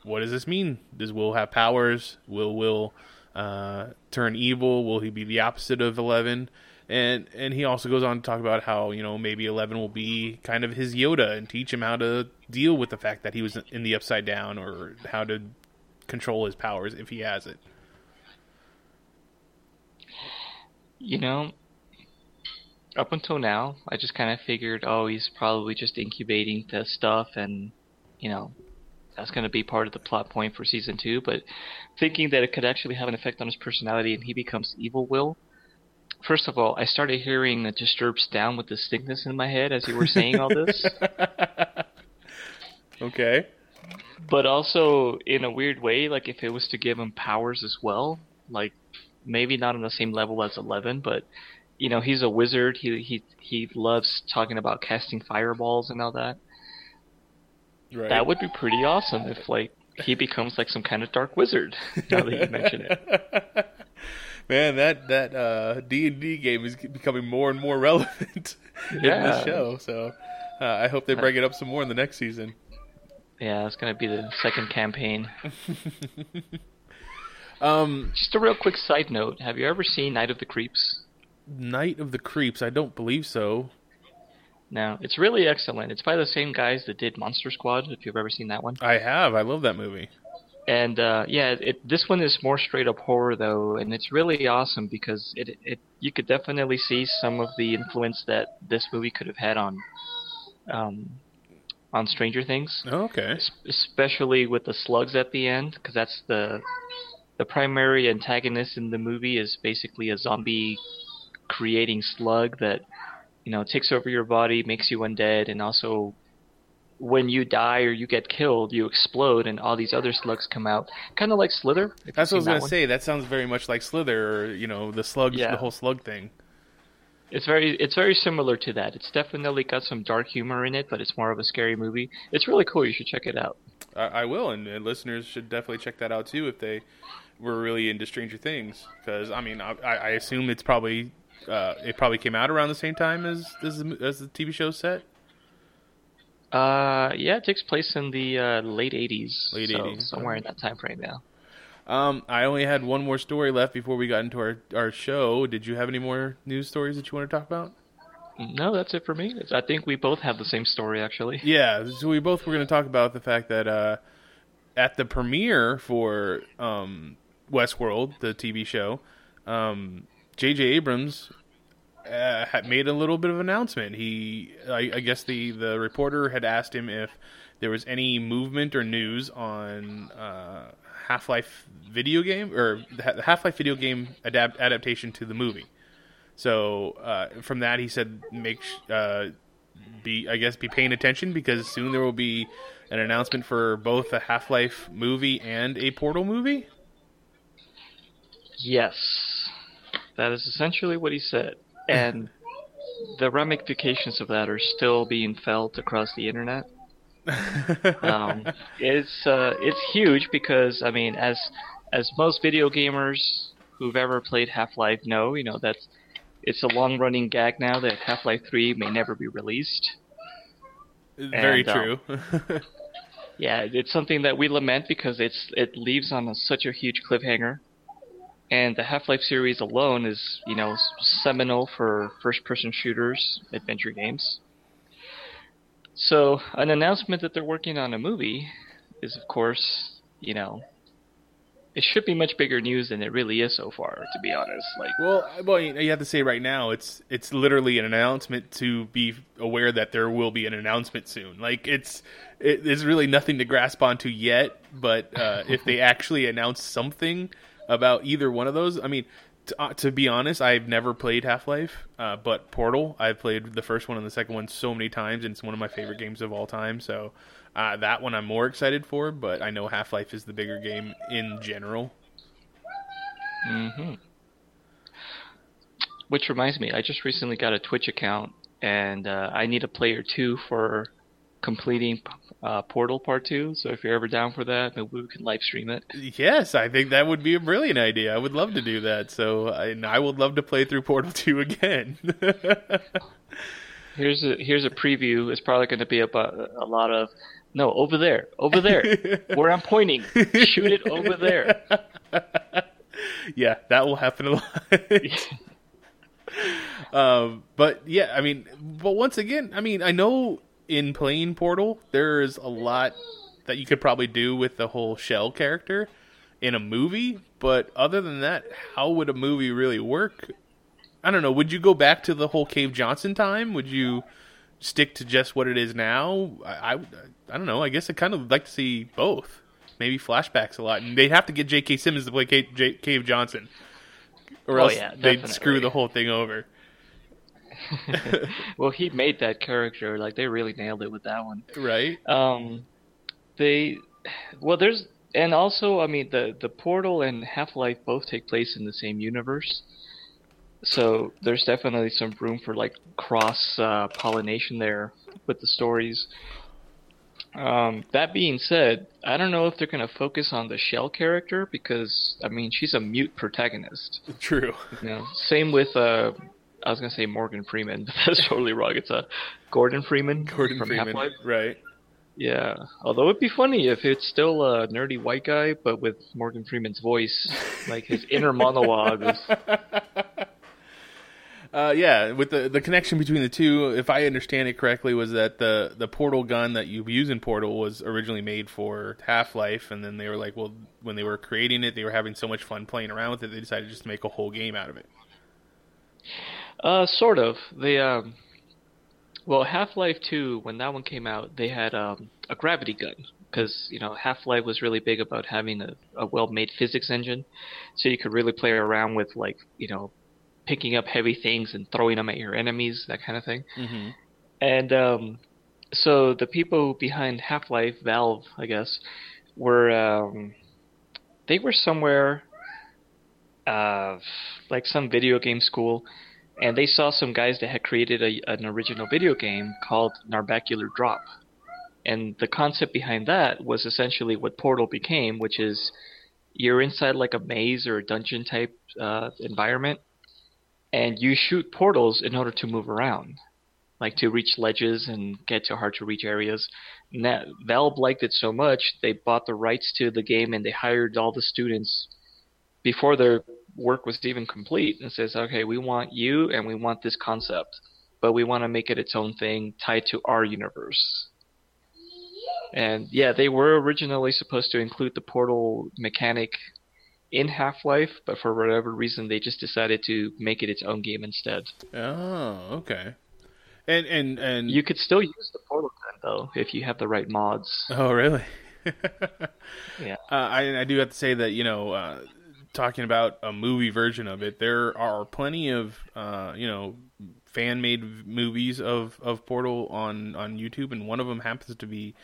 What does this mean? Does will have powers? Will will uh, turn evil? Will he be the opposite of 11 and and he also goes on to talk about how you know maybe Eleven will be kind of his Yoda and teach him how to deal with the fact that he was in the Upside Down or how to control his powers if he has it. You know, up until now, I just kind of figured, oh, he's probably just incubating the stuff, and you know, that's going to be part of the plot point for season two. But thinking that it could actually have an effect on his personality and he becomes evil will first of all, I started hearing a disturbed down with the sickness in my head as you were saying all this. <laughs> okay. But also, in a weird way, like if it was to give him powers as well, like maybe not on the same level as Eleven, but you know, he's a wizard. He he he loves talking about casting fireballs and all that. Right. That would be pretty awesome if like he becomes like some kind of dark wizard. <laughs> Now that you mention it. <laughs> man, that that uh, D and D game is becoming more and more <laughs> relevant yeah. in the show. So uh, I hope they bring it up some more in the next season. Yeah, it's gonna be the second campaign. um, just a real quick side note: Have you ever seen Night of the Creeps? Night of the Creeps? I don't believe so. No, it's really excellent. It's by the same guys that did Monster Squad. If you've ever seen that one, I have. I love that movie. And uh, yeah, it, this one is more straight up horror though, and it's really awesome because it, it you could definitely see some of the influence that this movie could have had on um, on Stranger Things. Oh, okay. Especially with the slugs at the end, because that's the the primary antagonist in the movie is basically a zombie creating slug that you know takes over your body, makes you undead, and also when you die or you get killed, you explode, and all these other slugs come out, kind of like Slither. That's what I was gonna say. That sounds very much like Slither, or you know, the slug, yeah. the whole slug thing. It's very, it's very similar to that. It's definitely got some dark humor in it, but it's more of a scary movie. It's really cool. You should check it out. I, I will, and, and, listeners should definitely check that out too if they were really into Stranger Things. Because I mean, I, I assume it's probably uh, it probably came out around the same time as as the, as the TV show set. Uh, yeah, it takes place in the uh, late '80s. Late so '80s, somewhere in that time frame. Yeah. Um, I only had one more story left before we got into our our show. Did you have any more news stories that you want to talk about? No, that's it for me. I think we both have the same story, actually. Yeah, so we both were going to talk about the fact that uh, at the premiere for um, Westworld, the TV show, um, J.J. Abrams uh, had made a little bit of an announcement. He, I, I, guess the the reporter had asked him if there was any movement or news on uh, Half Life video game or the Half Life video game adapt, adaptation to the movie. So uh, from that, he said, "Make uh, be I guess be paying attention because soon there will be an announcement for both a Half Life movie and a Portal movie." Yes, that is essentially what he said and the ramifications of that are still being felt across the internet. <laughs> um, it's uh, it's huge because I mean, as as most video gamers who've ever played Half Life know, you know that's it's a long running gag now that Half Life Three may never be released. Very and, um, true. Um, <laughs> yeah, it's something that we lament because it's it leaves on a, such a huge cliffhanger and the Half-Life series alone is, you know, seminal for first-person shooters, adventure games. So, an announcement that they're working on a movie is, of course, you know, it should be much bigger news than it really is so far, to be honest. Like, well, well, you have to say right now, it's it's literally an announcement to be aware that there will be an announcement soon. Like, it's it, there's really nothing to grasp onto yet, but uh, if they <laughs> actually announce something about either one of those. I mean, to, uh, to be honest, I've never played Half Life, uh, but Portal, I've played the first one and the second one so many times, and it's one of my favorite games of all time. So uh, that one I'm more excited for, but I know Half Life is the bigger game in general. hmm Which reminds me, I just recently got a Twitch account, and uh, I need a player two for completing uh, Portal Part Two. So if you're ever down for that, maybe we can live stream it. Yes, I think that would be a brilliant idea. I would love to do that. So, I, I would love to play through Portal <laughs> Two again. <laughs> Here's a here's a preview. It's probably going to be about a lot of no over there, over there, <laughs> where I'm pointing. Shoot it over there. yeah, that will happen a lot. um, but yeah, I mean, but once again, I mean, I know in playing Portal, there's a lot that you could probably do with the whole Chell character in a movie. But other than that, how would a movie really work? I don't know. Would you go back to the whole Cave Johnson time? Would you stick to just what it is now? I, I, I don't know. I guess I kind of like to see both. Maybe flashbacks a lot, and they'd have to get J.K. Simmons to play Cave, J, Cave Johnson, or Oh, else yeah, they'd screw the whole thing over. <laughs> well, he made that character. Like they really nailed it with that one. Right? Um, they, well, there's and also, I mean, the the Portal and Half Life both take place in the same universe, so there's definitely some room for like cross uh, pollination there with the stories. Um, that being said, I don't know if they're gonna focus on the Chell character because I mean she's a mute protagonist. True. You know, same with uh, I was gonna say Morgan Freeman, <laughs> but that's totally wrong. It's uh, Gordon Freeman Gordon from Freeman. Half-Life. Right. Yeah, although it'd be funny if it's still a nerdy white guy, but with Morgan Freeman's voice, like his inner <laughs> monologue. Is, <laughs> Uh, yeah, with the the connection between the two, if I understand it correctly, was that the the portal gun that you use in Portal was originally made for Half Life, and then they were like, well, when they were creating it, they were having so much fun playing around with it, they decided just to make a whole game out of it. Uh, sort of. They um, well, Half Life Two, when that one came out, they had um a gravity gun because you know Half Life was really big about having a, a well made physics engine, so you could really play around with like you know picking up heavy things and throwing them at your enemies, that kind of thing. Mm-hmm. And um, so the people behind Half Life, Valve, I guess, were um, they were somewhere, uh, like some video game school, and they saw some guys that had created a, an original video game called Narbacular Drop. And the concept behind that was essentially what Portal became, which is you're inside like a maze or a dungeon type uh, environment, and you shoot portals in order to move around like to reach ledges and get to hard to reach areas. And that Valve liked it so much they bought the rights to the game and they hired all the students before their work was even complete and says, okay, we want you and we want this concept, but we want to make it its own thing tied to our universe. And yeah, they were originally supposed to include the portal mechanic in Half-Life, but for whatever reason they just decided to make it its own game instead. Oh, okay. And and and You could still use the portal gun though if you have the right mods. Oh, really? <laughs> Yeah. Uh, I, I do have to say that you know, uh, talking about a movie version of it, there are plenty of uh, you know fan made movies of, of Portal on on YouTube, and one of them happens to be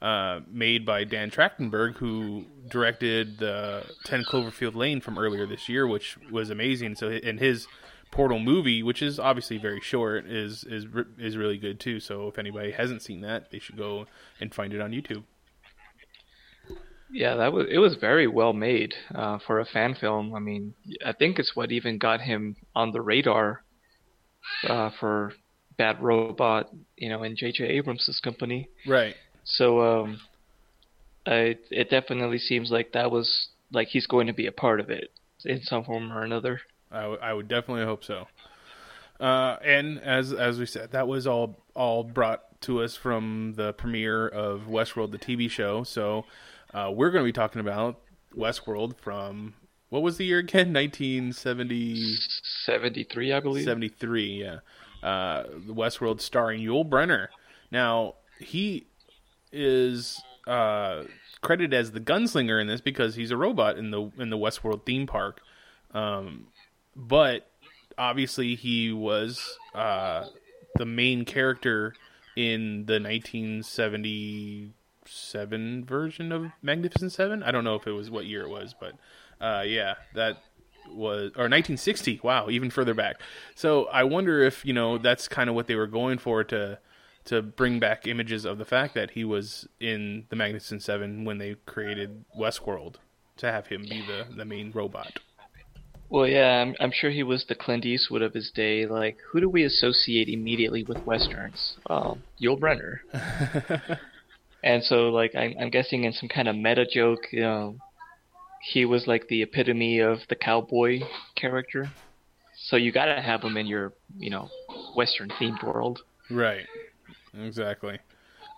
uh, made by Dan Trachtenberg, who directed the Ten Cloverfield Lane from earlier this year, which was amazing. So, and his Portal movie, which is obviously very short, is is is really good too. So, if anybody hasn't seen that, they should go and find it on YouTube. Yeah, that was it was very well made uh, for a fan film. I mean, I think it's what even got him on the radar uh, for Bad Robot, you know, in J.J. Abrams' company. Right. So um, I, it definitely seems like that was like he's going to be a part of it in some form or another. I, w- I would definitely hope so. Uh, and as as we said, that was all all brought to us from the premiere of Westworld, the TV show. So uh, we're going to be talking about Westworld from what was the year again? 1970. 73, I believe. 73, yeah. Uh, the Westworld starring Yul Brynner. Now, he is uh, credited as the gunslinger in this because he's a robot in the in the Westworld theme park. Um, but obviously, he was uh, the main character in the 1977 version of Magnificent Seven. I don't know if it was what year it was, but uh, yeah, that was or 1960. Wow, even further back. So I wonder if you know that's kind of what they were going for to to bring back images of the fact that he was in the Magnificent Seven when they created Westworld to have him be the the main robot. Well, yeah, I'm, I'm sure he was the Clint Eastwood of his day. Like, who do we associate immediately with westerns? Well, Yul Brynner. <laughs> and so, like, I'm, I'm guessing in some kind of meta joke, you know, he was like the epitome of the cowboy character. So you gotta have him in your, you know, western themed world. Right. Exactly.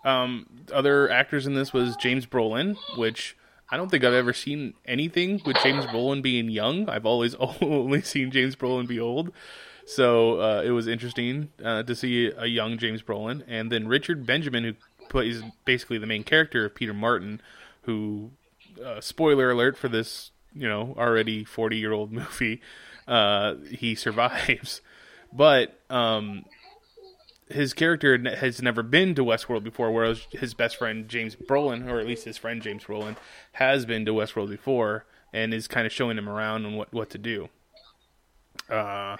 Um, other actors in this was James Brolin, which I don't think I've ever seen anything with James Brolin being young. I've always <laughs> only seen James Brolin be old. So uh, it was interesting uh, to see a young James Brolin, and then Richard Benjamin, who plays basically the main character of Peter Martin, who, uh, spoiler alert for this, you know, already forty year old <laughs> movie, uh, he survives, <laughs> but um, his character has never been to Westworld before, whereas his best friend James Brolin, or at least his friend James Brolin, has been to Westworld before and is kind of showing him around and what what to do. Uh,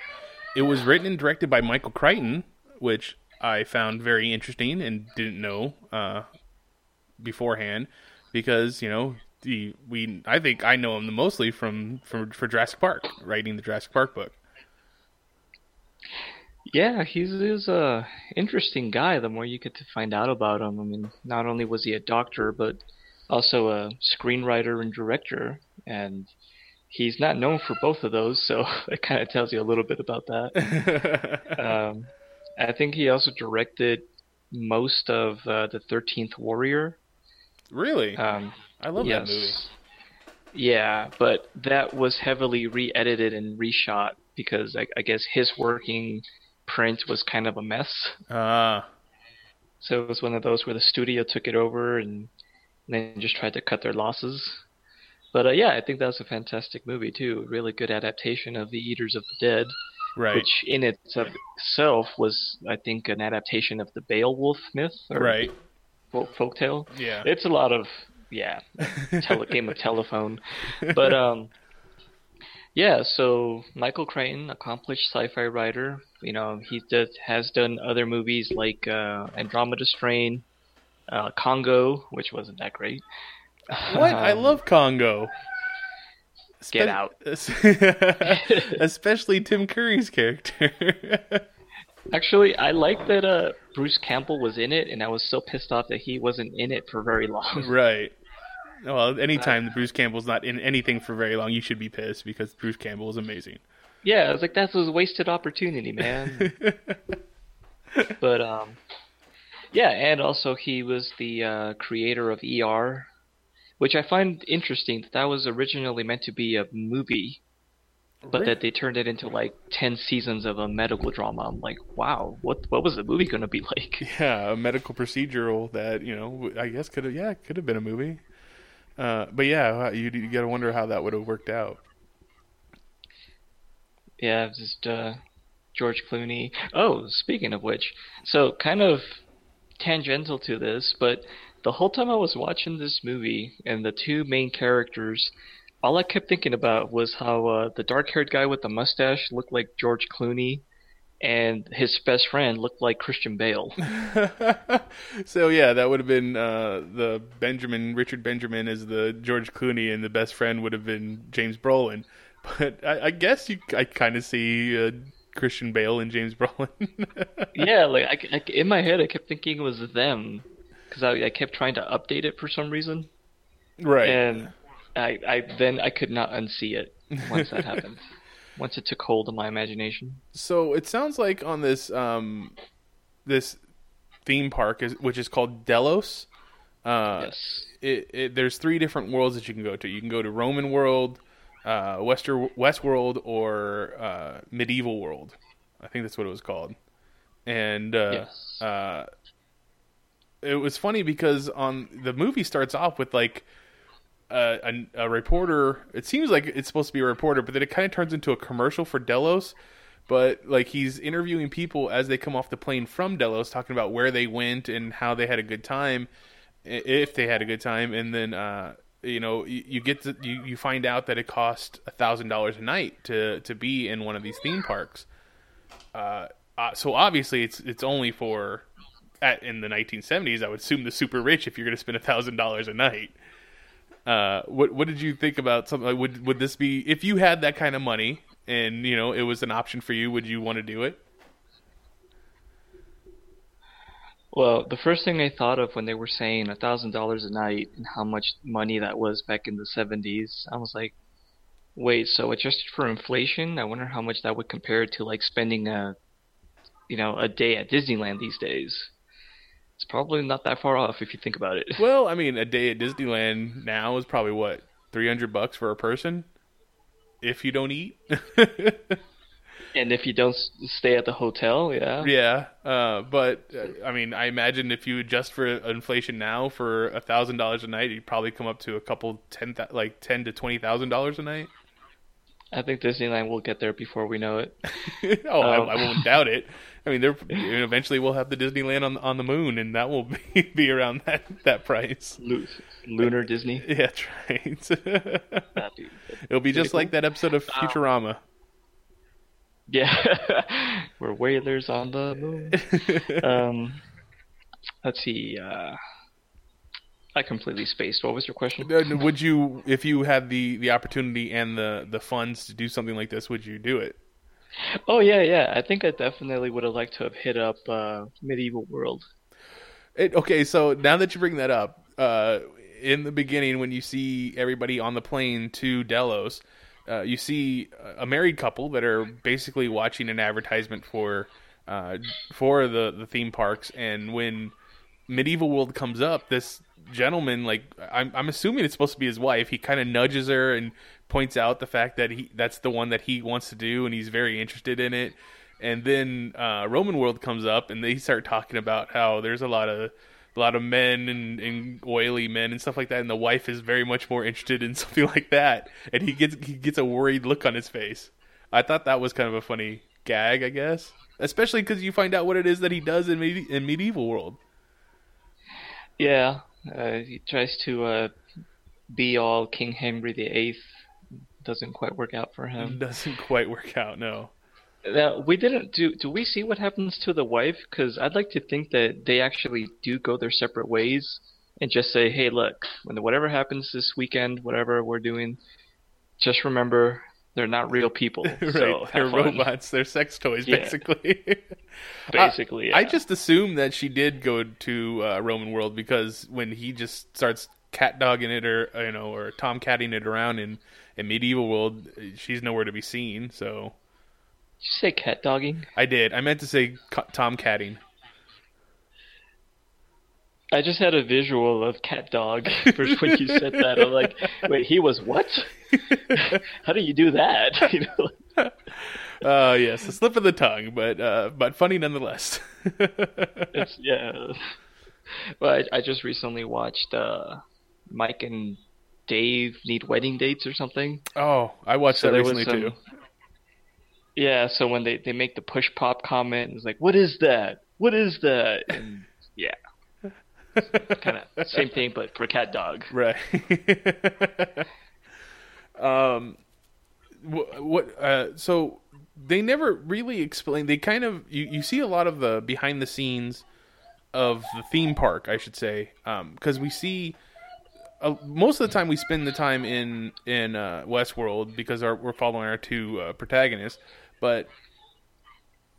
it was written and directed by Michael Crichton, which I found very interesting and didn't know uh, beforehand, because you know the we I think I know him mostly from from for Jurassic Park, writing the Jurassic Park book. Yeah, he's, he's a interesting guy. The more you get to find out about him, I mean, not only was he a doctor, but also a screenwriter and director, and he's not known for both of those. So <laughs> it kind of tells you a little bit about that. <laughs> um, I think he also directed most of uh, the Thirteenth Warrior. Really? Um, I love yes. that movie. Yeah, but that was heavily re-edited and reshot because I, I guess his working print was kind of a mess. Ah, So it was one of those where the studio took it over and then just tried to cut their losses. But uh, yeah, I think that was a fantastic movie too. Really good adaptation of The Eaters of the Dead, right, which in itself was, I think, an adaptation of the Beowulf myth or right. folk folktale. Yeah. It's a lot of yeah, <laughs> tele- game of telephone, but um, yeah. So Michael Crichton, accomplished sci-fi writer, you know, he does, has done other movies like uh, Andromeda Strain, uh, Congo, which wasn't that great. What? I Um, love Congo. Get out. <laughs> Especially Tim Curry's character. <laughs> Actually, I like that uh, Bruce Campbell was in it, and I was so pissed off that he wasn't in it for very long. <laughs> right. Well, anytime Bruce Campbell's not in anything for very long, you should be pissed because Bruce Campbell is amazing. Yeah, I was like, that's a wasted opportunity, man. but um, yeah, and also he was the uh, creator of ER, which I find interesting. That that was originally meant to be a movie, but that they turned it into like ten seasons of a medical drama. I'm like, wow, what what was the movie going to be <laughs> like? Yeah, a medical procedural that you know I guess could have yeah could have been a movie. Uh, but yeah, you, you got to wonder how that would have worked out. Yeah, just uh, George Clooney. Oh, speaking of which, so kind of tangential to this, but the whole time I was watching this movie and the two main characters, all I kept thinking about was how uh, the dark-haired guy with the mustache looked like George Clooney, and his best friend looked like Christian Bale. <laughs> so yeah, that would have been uh, the Benjamin Richard Benjamin as the George Clooney, and the best friend would have been James Brolin. <laughs> But I, I guess you, I kind of see uh, Christian Bale and James Brolin. <laughs> yeah, like I, I- in my head, I kept thinking it was them because I, I kept trying to update it for some reason. right. and I, I then I could not unsee it once that happened. <laughs> Once it took hold of my imagination. So it sounds like on this um, this theme park, is, which is called Delos. Uh, yes. it, it, there's three different worlds that you can go to. You can go to Roman world, uh, Wester West world, or uh, medieval world. I think that's what it was called. And uh, Yes. It was funny because on the movie starts off with like a, a, a reporter. It seems like it's supposed to be a reporter, but then it kind of turns into a commercial for Delos. But like he's interviewing people as they come off the plane from Delos, talking about where they went and how they had a good time, if they had a good time, and then uh, you know, you, you get to you, you find out that it cost a thousand dollars a night to to be in one of these theme parks. Uh, uh, so obviously it's it's only for at in the 1970s. I would assume the super rich if you're going to spend thousand dollars a night. Uh, what what did you think about something? Like, would would this be if you had that kind of money and you know it was an option for you? Would you want to do it? Well, the first thing I thought of when they were saying thousand dollars a night and how much money that was back in the seventies, I was like, wait, so adjusted for inflation, I wonder how much that would compare to like spending a, you know, a day at Disneyland these days. It's probably not that far off if you think about it. <laughs> Well, I mean, a day at Disneyland now is probably what three hundred bucks for a person, if you don't eat. <laughs> And if you don't stay at the hotel, yeah. yeah, uh, but uh, I mean, I imagine if you adjust for inflation now for a thousand dollars a night, you'd probably come up to a couple ten, like ten to twenty thousand dollars a night. I think Disneyland will get there before we know it. <laughs> oh, Um, I, I won't doubt it. <laughs> I mean, they're eventually we'll have the Disneyland on on the moon, and that will <laughs> be, be around that that price. Lu- Lunar Disney. Yeah, that's right. Be- It'll be just cool. like that episode of Futurama. Yeah, we're whalers on the moon. um, let's see. Uh, I completely spaced. What was your question? Uh, would you, if you had the the opportunity and the the funds to do something like this, would you do it? Oh yeah, yeah. I think I definitely would have liked to have hit up uh, Medieval World. It, okay, so now that you bring that up, uh, in the beginning when you see everybody on the plane to Delos, uh, you see a married couple that are basically watching an advertisement for uh, for the the theme parks, and when Medieval World comes up, this gentleman, like I'm, I'm assuming it's supposed to be his wife, he kind of nudges her and points out the fact that he that's the one that he wants to do, and he's very interested in it. And then uh, Roman World comes up, and they start talking about how there's a lot of a lot of men and, and oily men and stuff like that, and the wife is very much more interested in <laughs> something like that, and he gets he gets a worried look on his face. I thought that was kind of a funny gag, I guess, especially because you find out what it is that he does in medi- in medieval world. Yeah, uh, he tries to uh, be all King Henry VIII. Doesn't quite work out for him. <laughs> Doesn't quite work out, no. Now, we didn't do. Do we see what happens to the wife? Because I'd like to think that they actually do go their separate ways and just say, "Hey, look, when whatever happens this weekend, whatever we're doing, just remember they're not real people. <laughs> right, So they're fun." robots, they're sex toys, Yeah. basically. <laughs> Basically, I, I just assumed that she did go to uh, Roman World because when he just starts cat dogging it or you know or tom catting it around in in medieval world, she's nowhere to be seen. So Did you say cat dogging? I did. I meant to say co- tom catting. I just had a visual of cat dog <laughs> <laughs> first when you said that. I'm like, wait, he was what? <laughs> How do you do that? You know, Uh, yes, a slip of the tongue, but uh, but funny nonetheless. it's yeah. Well, I, I just recently watched uh, Mike and Dave need wedding dates or something. oh, I watched So that recently some- too. Yeah, so when they, they make the push pop comment, it's like, what is that? What is that? And yeah, <laughs> kind of same thing, but for cat dog. Right. <laughs> um, what? uh, so they never really explain. They kind of you, you see a lot of the behind the scenes of the theme park, I should say, because we see. Uh, most of the time, we spend the time in in uh, Westworld because our, we're following our two uh, protagonists, but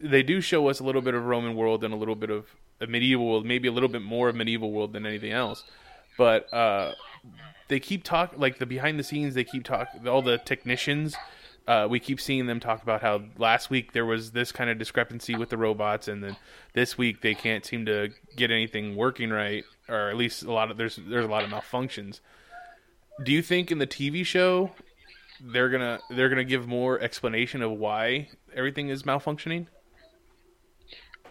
they do show us a little bit of Roman world and a little bit of, of medieval world, maybe a little bit more of medieval world than anything else. But uh, they keep talk like the behind the scenes. They keep talk all the technicians. Uh, we keep seeing them talk about how last week there was this kind of discrepancy with the robots, and then this week they can't seem to get anything working right, or at least a lot of there's there's a lot of malfunctions. Do you think in the TV show they're gonna they're gonna give more explanation of why everything is malfunctioning?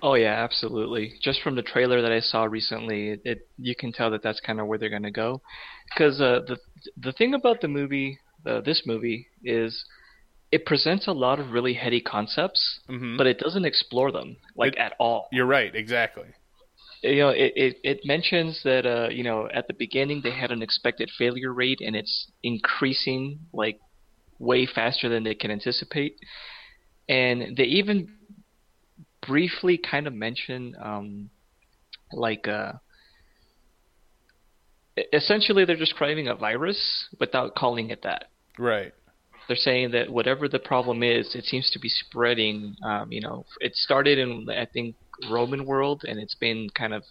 Oh yeah, absolutely. Just from the trailer that I saw recently, it, it you can tell that that's kind of where they're gonna go. Because uh, the the thing about the movie, uh, this movie, is it presents a lot of really heady concepts, Mhm. but it doesn't explore them like It- at all. You're right, exactly. you know, it, it, it mentions that uh, you know at the beginning they had an expected failure rate, and it's increasing like way faster than they can anticipate. And they even briefly kind of mention um, like uh, essentially they're describing a virus without calling it that. Right. They're saying that whatever the problem is, it seems to be spreading. Um, you know, it started in I think Roman world, and it's been kind of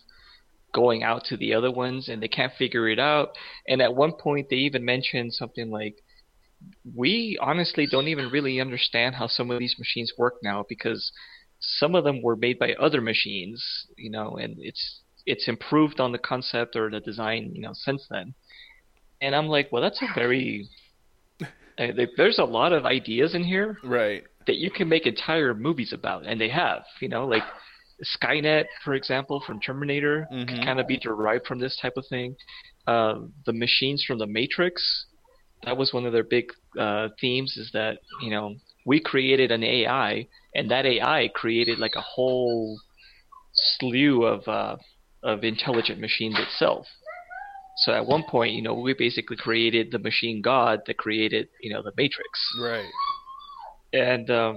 going out to the other ones, and they can't figure it out. And at one point, they even mentioned something like, "We honestly don't even really understand how some of these machines work now because some of them were made by other machines, you know, and it's it's improved on the concept or the design, you know, since then." And I'm like, well, that's a very <sighs> uh, there's a lot of ideas in here Right. that you can make entire movies about, and they have. You know, like Skynet, for example, from Terminator, Mhm. can kind of be derived from this type of thing. Uh, the machines from the Matrix, that was one of their big uh, themes. Is that you know we created an AI, and that AI created like a whole slew of uh, of intelligent machines itself. So at one point, you know, we basically created the machine god that created, you know, the Matrix Right. and um,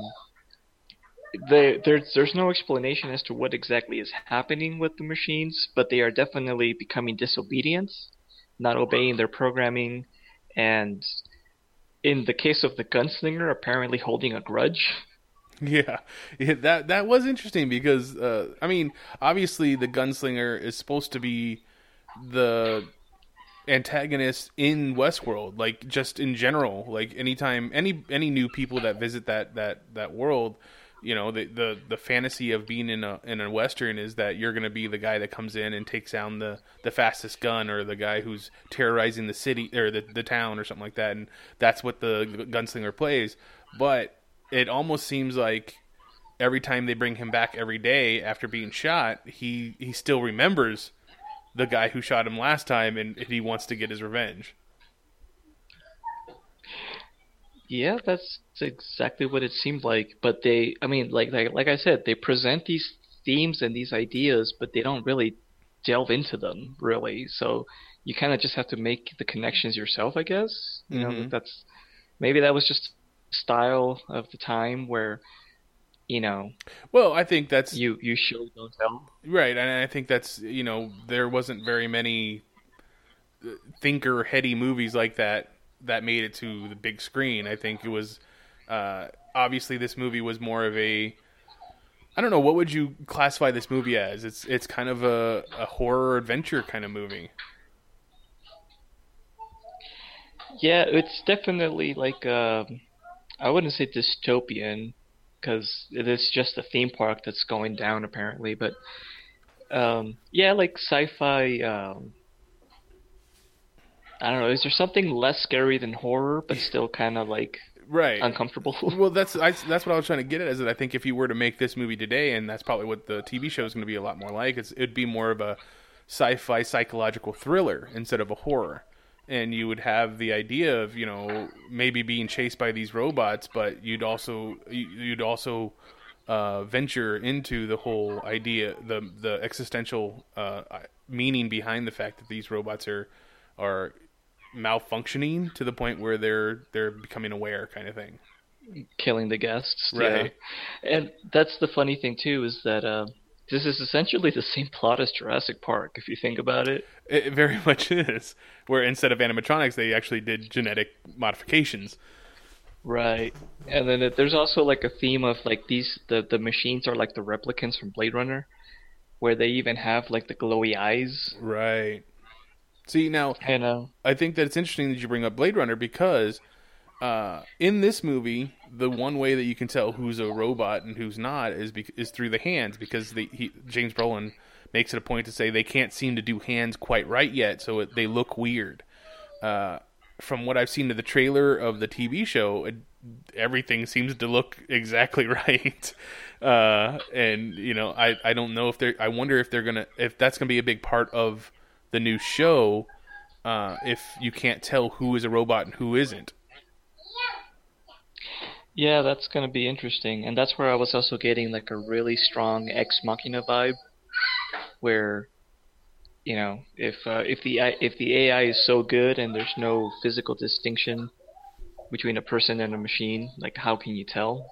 they, there's there's no explanation as to what exactly is happening with the machines, but they are definitely becoming disobedient, not obeying their programming, and in the case of the gunslinger, apparently holding a grudge. Yeah. yeah, that that was interesting because uh, I mean, obviously the gunslinger is supposed to be the antagonist in Westworld, like just in general. Like anytime any any new people that visit that that that world, you know, the the the fantasy of being in a in a western is that you're going to be the guy that comes in and takes down the the fastest gun or the guy who's terrorizing the city or the the town or something like that, and that's what the gunslinger plays. But it almost seems like every time they bring him back every day after being shot, he he still remembers the guy who shot him last time and he wants to get his revenge. Yeah, that's exactly what it seemed like. But they, I mean, like like like I said, they present these themes and these ideas, but they don't really delve into them really. So you kind of just have to make the connections yourself, I guess. You know, Mhm. that's maybe that was just style of the time where you know Well, I think that's you you show don't tell. right, and I think that's you know there wasn't very many uh, thinker heady movies like that that made it to the big screen. I think it was uh, obviously this movie was more of a I don't know what would you classify this movie as? It's it's kind of a, a horror adventure kind of movie. Yeah, it's definitely like um I wouldn't say dystopian because it is just a theme park that's going down apparently, but um, yeah, like sci-fi. Um, I don't know. Is there something less scary than horror, but still kind of like Right. uncomfortable? <laughs> Well, that's I, that's what I was trying to get at. Is that I think if you were to make this movie today, and that's probably what the TV show is going to be a lot more like. It's, it'd be more of a sci-fi psychological thriller instead of a horror, and you would have the idea of you know maybe being chased by these robots, but you'd also you- you'd also uh, venture into the whole idea, the the existential uh, meaning behind the fact that these robots are are malfunctioning to the point where they're they're becoming aware, kind of thing. Killing the guests, Right. Yeah. And that's the funny thing too is that uh, this is essentially the same plot as Jurassic Park if you think about it. It very <laughs> much is. Where instead of animatronics, they actually did genetic modifications. Right. And then it, there's also like a theme of like these the the machines are like the replicants from Blade Runner, where they even have like the glowy eyes. Right. See now, You know. I think that it's interesting that you bring up Blade Runner because uh, in this movie, the one way that you can tell who's a robot and who's not is bec is through the hands because they, he, James Brolin makes it a point to say they can't seem to do hands quite right yet, so it, they look weird. Uh, from what I've seen of the trailer of the TV show, it, everything seems to look exactly <laughs> right. Uh, and you know, I, I don't know if they're. I wonder if they're gonna if that's gonna be a big part of the new show. Uh, if you can't tell who is a robot and who isn't. Yeah, that's gonna be interesting, and that's where I was also getting like a really strong Ex Machina vibe, where you know if uh, if the if the AI is so good and there's no physical distinction between a person and a machine, like how can you tell?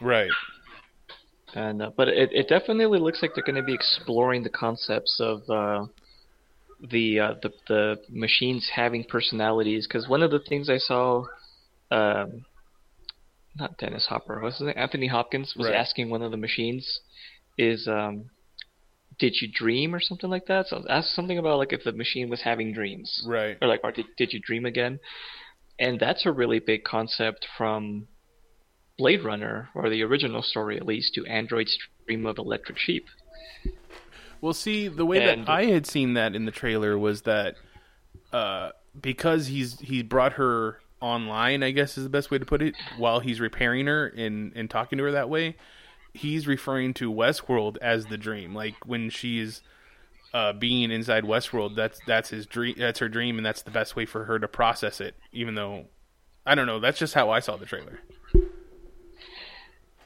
Right. And uh, but it, it definitely looks like they're going to be exploring the concepts of uh, the, uh, the the machines having personalities. Because one of the things I saw, um, not Dennis Hopper, was Anthony Hopkins was Right. asking one of the machines, is um, did you dream or something like that? So ask something about like if the machine was having dreams Right. or like or did, did you dream again and that's a really big concept from blade runner or the original story at least to android's dream of electric sheep Well, see, the way And- that I had seen that in the trailer was that uh, because he's he brought her online, I guess is the best way to put it, while he's repairing her and and talking to her that way, he's referring to Westworld as the dream. Like when she's uh, being inside Westworld, that's that's his dream. That's her dream, and that's the best way for her to process it. Even though, I don't know, that's just how I saw the trailer.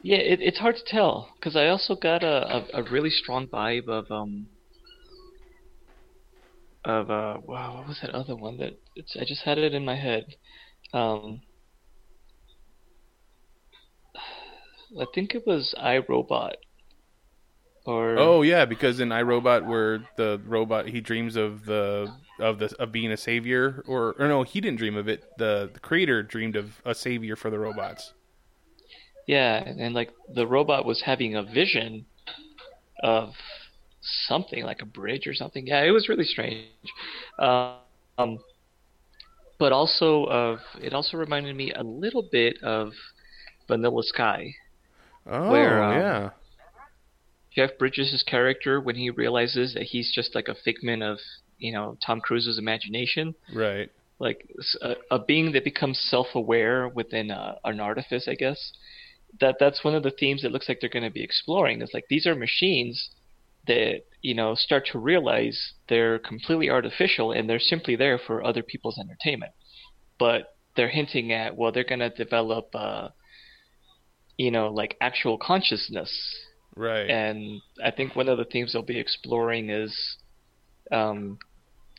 Yeah it, it's hard to tell because i also got a, a, a really strong vibe of um of uh wow what was that other one that i just had it in my head um i think it was iRobot or Oh yeah, because in iRobot, where the robot he dreams of the of the of being a savior, or or no, he didn't dream of it. The, the creator dreamed of a savior for the robots. Yeah, and, like the robot was having a vision of something like a bridge or something. Yeah, it was really strange. Uh, um, but also of it also reminded me a little bit of Vanilla Sky. Oh Where, um, yeah, Jeff Bridges' character when he realizes that he's just like a figment of you know Tom Cruise's imagination. right. like a being that becomes self-aware within a, an artifice, I guess. That that's one of the themes it looks like they're going to be exploring. Is like these are machines that you know start to realize they're completely artificial and they're simply there for other people's entertainment. But they're hinting at well, they're going to develop, uh, you know, like actual consciousness Right. and I think one of the themes they'll be exploring is, um,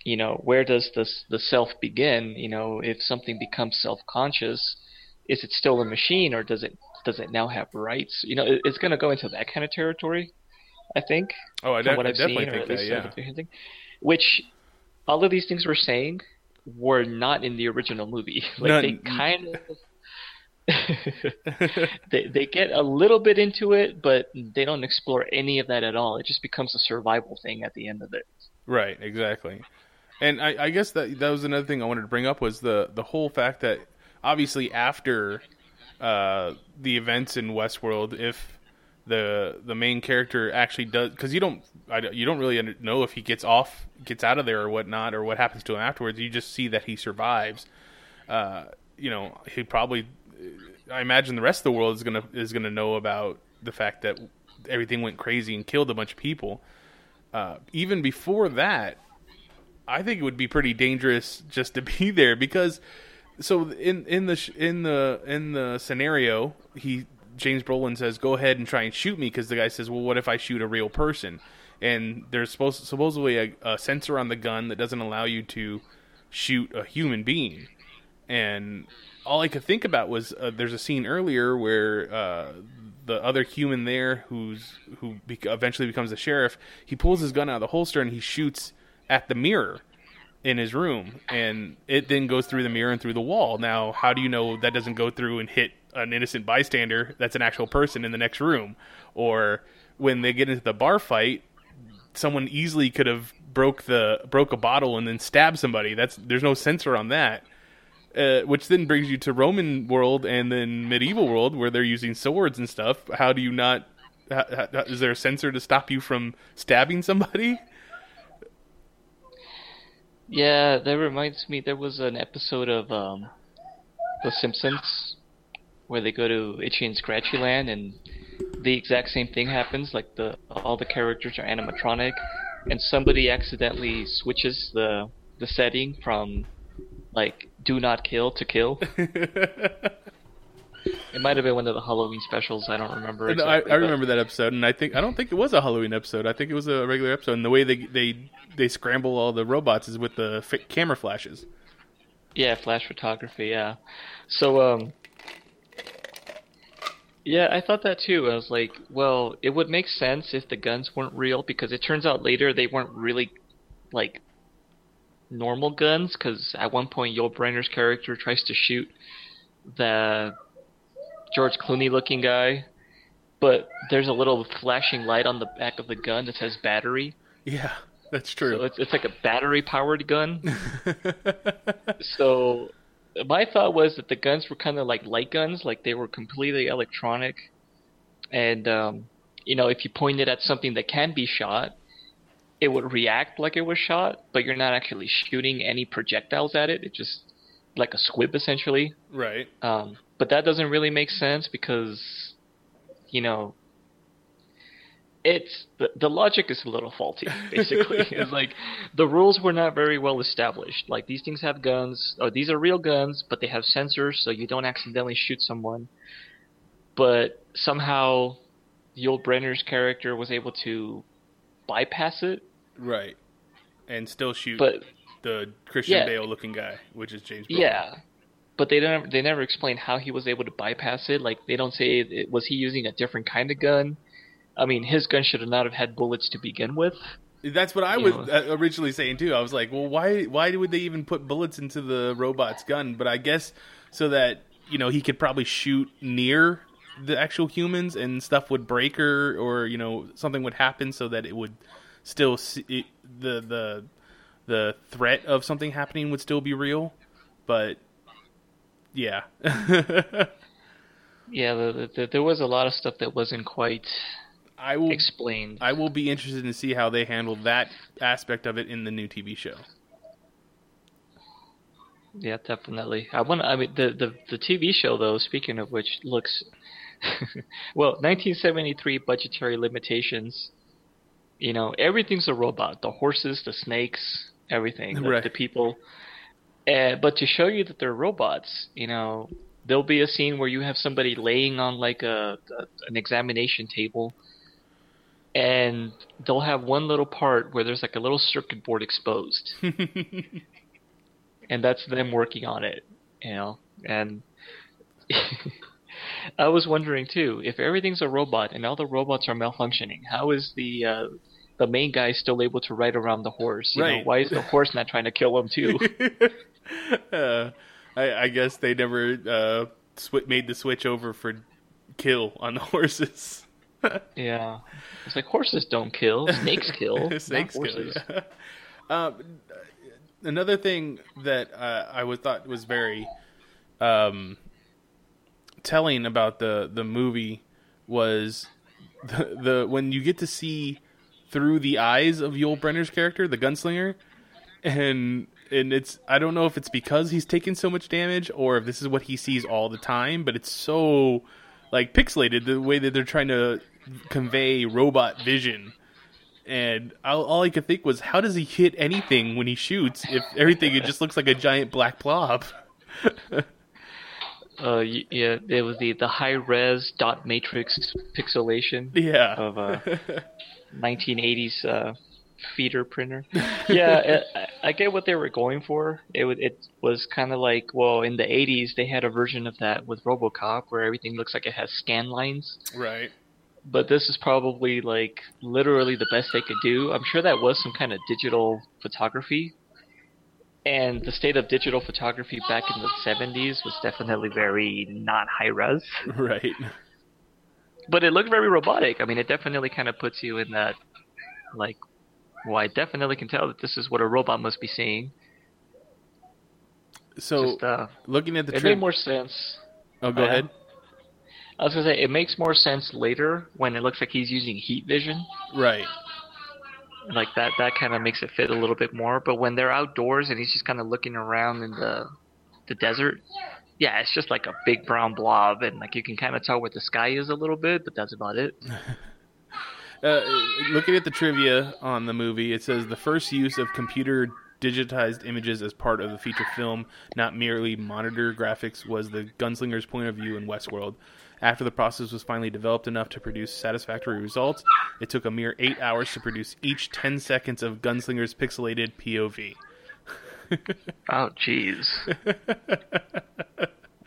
you know, where does this the self begin? You know, if something becomes self-conscious, is it still a machine, or does it does it now have rights? You know, it, it's going to go into that kind of territory, I think. oh, I, from de- what I I've definitely seen, think that. Yeah. what. Which all of these things we're saying were not in the original movie. <laughs> like None. they kind of. <laughs> <laughs> they they get a little bit into it, but they don't explore any of that at all. It just becomes a survival thing at the end of it. Right, exactly. And I, I guess that that was another thing I wanted to bring up was the the whole fact that obviously after uh, the events in Westworld, if the the main character actually does, because you don't I, you don't really know if he gets off, gets out of there or whatnot, or what happens to him afterwards. You just see that he survives. Uh, you know, he probably. I imagine the rest of the world is gonna is gonna know about the fact that everything went crazy and killed a bunch of people uh, even before that, I think it would be pretty dangerous just to be <laughs> there because so in in the sh- in the in the scenario, he James Brolin says, "Go ahead and try and shoot me," because the guy says, "Well, what if I shoot a real person?" And there's supposed supposedly a, a sensor on the gun that doesn't allow you to shoot a human being. And all I could think about was uh, there's a scene earlier where uh, the other human there, who's who bec eventually becomes the sheriff, he pulls his gun out of the holster and he shoots at the mirror in his room, and it then goes through the mirror and through the wall. Now, how do you know that doesn't go through and hit an innocent bystander that's an actual person in the next room? Or when they get into the bar fight, someone easily could have broke the broke a bottle and then stabbed somebody. That's there's no sensor on that. Uh, which then brings you to Roman world and then medieval world where they're using swords and stuff. How do you not? Is there a sensor to stop you from stabbing somebody? Yeah, that reminds me. There was an episode of um, The Simpsons where they go to Itchy and Scratchy Land, and the exact same thing happens. Like the all the characters are animatronic, and somebody accidentally switches the the setting from like do not kill to kill. <laughs> It might have been one of the Halloween specials. I don't remember. No, I, I remember that episode, and I think I don't think it was a Halloween episode. I think it was a regular episode. And the way they they they scramble all the robots is with the camera flashes. Yeah, flash photography. Yeah. So um. Yeah, I thought that too. I was like, well, it would make sense if the guns weren't real because it turns out later they weren't really like normal guns because at one point Yul Brynner's character tries to shoot the George Clooney looking guy, but there's a little flashing light on the back of the gun that says battery. Yeah, that's So true. it's, it's like a battery powered gun. <laughs> so my thought was that the guns were kind of like light guns, like they were completely electronic, and um, you know, if you pointed at something that can be shot, it would react like it was shot, but you're not actually shooting any projectiles at it. It's just like a squib essentially. right. Um, but that doesn't really make sense because, you know, it's the, the logic is a little faulty. <laughs> Basically, it's like the rules were not very well established. Like these things have guns, or these are real guns, but they have sensors, so you don't accidentally shoot someone. But somehow, Yul Brynner's character was able to bypass it. Right. And still shoot But the Christian Yeah. Bale looking guy, which is James. Brolin. Yeah, but they never they never explain how he was able to bypass it. Like they don't say it, was he using a different kind of gun. I mean, his gun should have not have had bullets to begin with. That's what I You was know. uh, originally saying too. I was like, well, why why would they even put bullets into the robot's gun? But I guess so that you know he could probably shoot near the actual humans and stuff would break or or you know something would happen so that it would still see, it, the the the threat of something happening would still be real. But yeah, <laughs> Yeah, the, the, there was a lot of stuff that wasn't quite I will explained. I will be interested to see how they handle that aspect of it in the new TV show. Yeah, definitely. I want. I mean, the, the the TV show though. Speaking of which, looks <laughs> well. 1973 budgetary limitations. You know, everything's a robot. The horses, the snakes, everything. The, Right. the people. Uh, but to show you that they're robots, you know, there'll be a scene where you have somebody laying on like a, a an examination table, and they'll have one little part where there's like a little circuit board exposed <laughs> and that's them working on it, you know. And <laughs> I was wondering too, if everything's a robot and all the robots are malfunctioning, how is the uh, the main guy still able to ride around the horse? You know, Right. why is the horse not trying to kill him too? <laughs> uh, I, I guess they never uh, sw- made the switch over for kill on the <laughs> horses. yeah, it's like horses don't kill, snakes kill, <laughs> Snakes kill. yeah. um, another thing that uh, I was thought was very um, telling about the the movie was the, the when you get to see through the eyes of Yul Brynner's character, the gunslinger, and and it's I don't know if it's because he's taken so much damage or if this is what he sees all the time, but it's so like pixelated the way that they're trying to convey robot vision. And all, all I could think was, how does he hit anything when he shoots? If everything it just looks like a giant black blob. <laughs> Uh, yeah, it was the the high res dot matrix pixelation. yeah. Of, uh, <laughs> 1980s uh, feeder printer. <laughs> Yeah, I, I get what they were going for. It would it was kind of like well, in the 80s they had a version of that with RoboCop where everything looks like it has scan lines. right. But this is probably like literally the best they could do. I'm sure that was some kind of digital photography. And the state of digital photography back in the 70s was definitely very not high res <laughs> Right. but it looked very robotic. I mean, it definitely kind of puts you in that, like, well, I definitely can tell that this is what a robot must be seeing. So Just, uh, looking at the it trip, made more sense. oh, go uh, ahead. I was gonna say it makes more sense later when it looks like he's using heat vision. Right. Like that, that kind of makes it fit a little bit more. But when they're outdoors and he's just kind of looking around in the the desert, yeah, it's just like a big brown blob, and like you can kind of tell where the sky is a little bit, but that's about it. <laughs> Uh, looking at the trivia on the movie, it says the first use of computer digitized images as part of the feature film, not merely monitor graphics, was the gunslinger's point of view in Westworld. After the process was finally developed enough to produce satisfactory results, it took a mere eight hours to produce each 10 seconds of Gunslinger's pixelated POV. <laughs> Oh, jeez.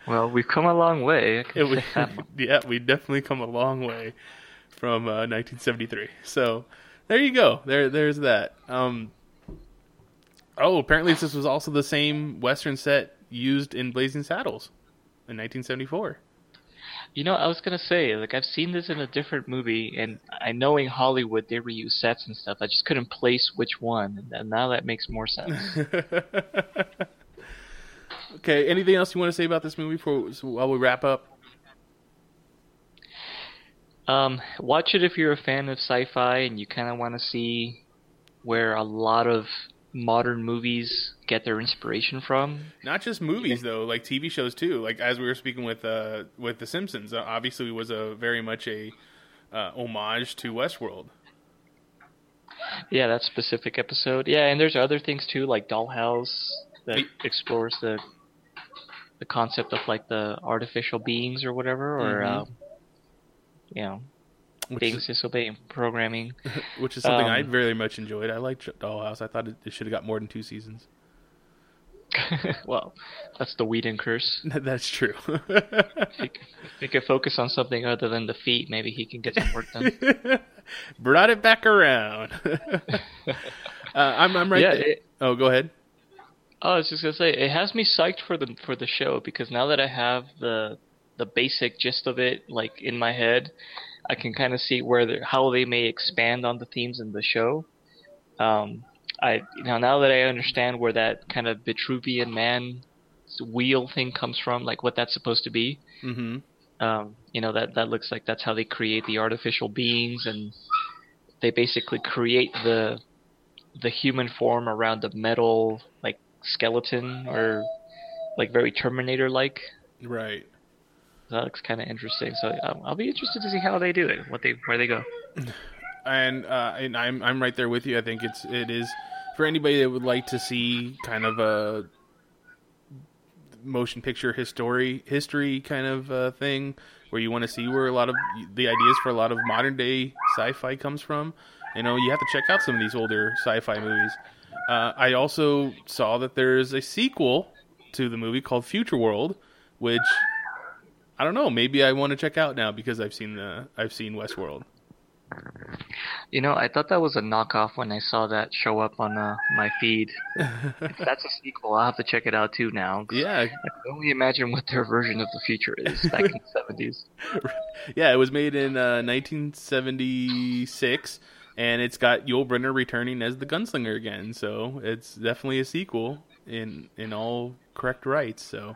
well, we've come a long way. I can It was, say that much. <laughs> yeah, we definitely come a long way from uh, 1973. So there you go. There, there's that. Um, oh, apparently this was also the same Western set used in Blazing Saddles in 1974. You know, I was gonna say, like, I've seen this in a different movie, and I know in Hollywood they reuse sets and stuff. I just couldn't place which one, and now that makes more sense. <laughs> okay. Anything else you want to say about this movie before while we wrap up? Um, watch it if you're a fan of sci-fi and you kind of want to see where a lot of modern movies get their inspiration from. Not just movies though, like TV shows too. Like as we were speaking with uh, with The Simpsons, uh, obviously was a very much a uh, homage to Westworld. Yeah, that specific episode. Yeah, and there's other things too, like Dollhouse that explores the the concept of like the artificial beings or whatever, or Mhm. um, you know, Which beings is, disobeying programming. <laughs> which is something I um, very much enjoyed. I liked Dollhouse. I thought it, it should have got more than two seasons. <laughs> well, that's the Whedon curse. <laughs> That's true. If he, if he could focus on something other than the feet, maybe he can get some work done. Brought it back around. uh, I'm, I'm right. yeah, there. it, oh, go ahead. Oh, I was just gonna say it has me psyched for the for the show because now that I have the the basic gist of it like in my head, I can kind of see where how they may expand on the themes in the show. Um, I you know now that I understand where that kind of Vitruvian man wheel thing comes from, like what that's supposed to be. hmm Um, you know that that looks like that's how they create the artificial beings, and they basically create the the human form around a metal like skeleton or like very Terminator like. Right. That looks kind of interesting. So I'll, I'll be interested to see how they do it, what they where they go. and uh, and I'm I'm right there with you. I think it's it is for anybody that would like to see kind of a motion picture history history kind of uh, thing where you want to see where a lot of the ideas for a lot of modern day sci-fi comes from. You know, you have to check out some of these older sci-fi movies. Uh, I also saw that there's a sequel to the movie called Futureworld, which I don't know. Maybe I want to check out now because I've seen the I've seen Westworld. You know, I thought that was a knockoff when I saw that show up on uh, my feed. if <laughs> that's a sequel, I'll have to check it out too now. Yeah, I can only imagine what their version of the future is <laughs> back in the seventies. yeah, it was made in uh, 1976, and it's got Yul Brynner returning as the gunslinger again. So it's definitely a sequel in in all correct rights. So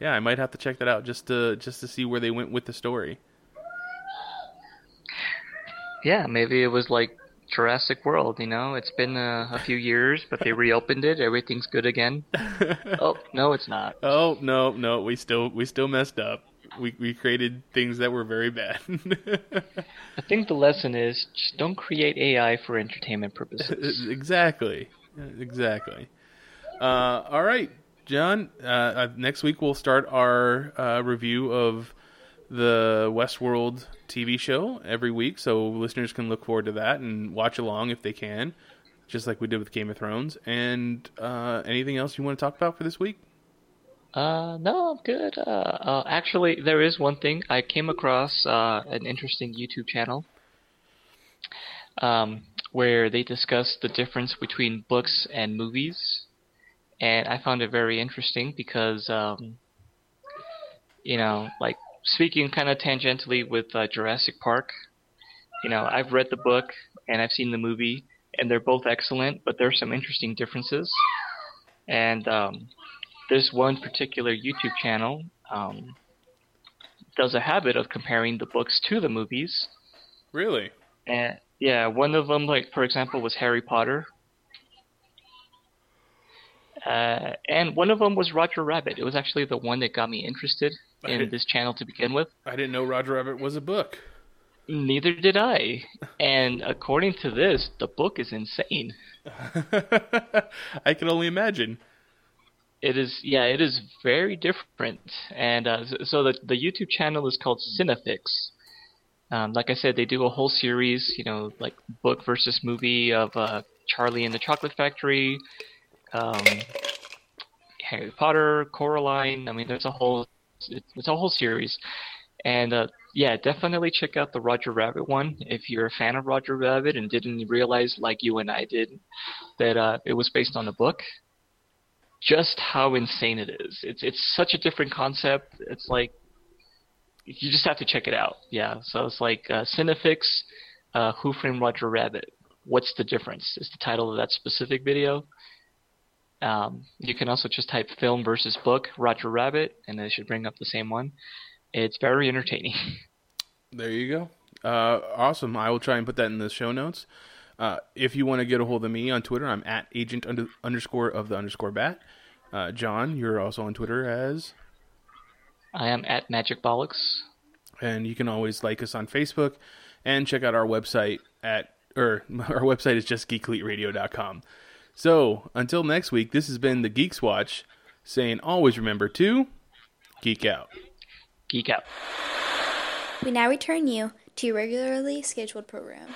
yeah, I might have to check that out just to just to see where they went with the story. Yeah, maybe it was like Jurassic World. You know, it's been uh, a few years, but they reopened it. Everything's good again. <laughs> Oh no, it's not. oh no, no, we still we still messed up. We we created things that were very bad. <laughs> I think the lesson is just don't create AI for entertainment purposes. <laughs> exactly, exactly. Uh, all right, John. Uh, next week we'll start our uh, review of the Westworld TV show every week, so listeners can look forward to that and watch along if they can, just like we did with Game of Thrones. And uh, anything else you want to talk about for this week? Uh, no, I'm good. Uh, uh, actually, there is one thing. I came across uh, an interesting YouTube channel um, where they discuss the difference between books and movies, and I found it very interesting because, um, you know, like speaking kind of tangentially with uh, Jurassic Park. You know, I've read the book and I've seen the movie, and they're both excellent, but there's some interesting differences. And um, this one particular YouTube channel um, does a habit of comparing the books to the movies. Really? And yeah, one of them, like for example, was Harry Potter. Uh, and one of them was Roger Rabbit. It was actually the one that got me interested in this channel to begin with. I didn't know Roger Rabbit was a book. Neither did I. <laughs> And according to this, the book is insane. <laughs> I can only imagine. It is, yeah, it is very different. And uh, so the the YouTube channel is called Cinefix. Um, like I said, they do a whole series, you know, like book versus movie of uh, Charlie and the Chocolate Factory, um, Harry Potter, Coraline. I mean, there's a whole it's a whole series, and uh, yeah, definitely check out the Roger Rabbit one if you're a fan of Roger Rabbit and didn't realize, like you and I did, that uh, it was based on a book. Just how insane it is! It's it's such a different concept. It's like you just have to check it out. Yeah, so it's like uh, Cinefix, uh, Who Framed Roger Rabbit. What's the difference? Is the title of that specific video. Um, you can also just type film versus book Roger Rabbit, and it should bring up the same one. It's very entertaining. <laughs> There you go. Uh, awesome. I will try and put that in the show notes. Uh, if you want to get a hold of me on Twitter, I'm at agent under, underscore of the underscore bat. Uh, John, you're also on Twitter as. I am at Magic Bollocks. And you can always like us on Facebook and check out our website at, or <laughs> our website is just geekeliteradio.com. So until next week, this has been the Geeks Watch saying always remember to geek out. Geek out. We now return you to your regularly scheduled program.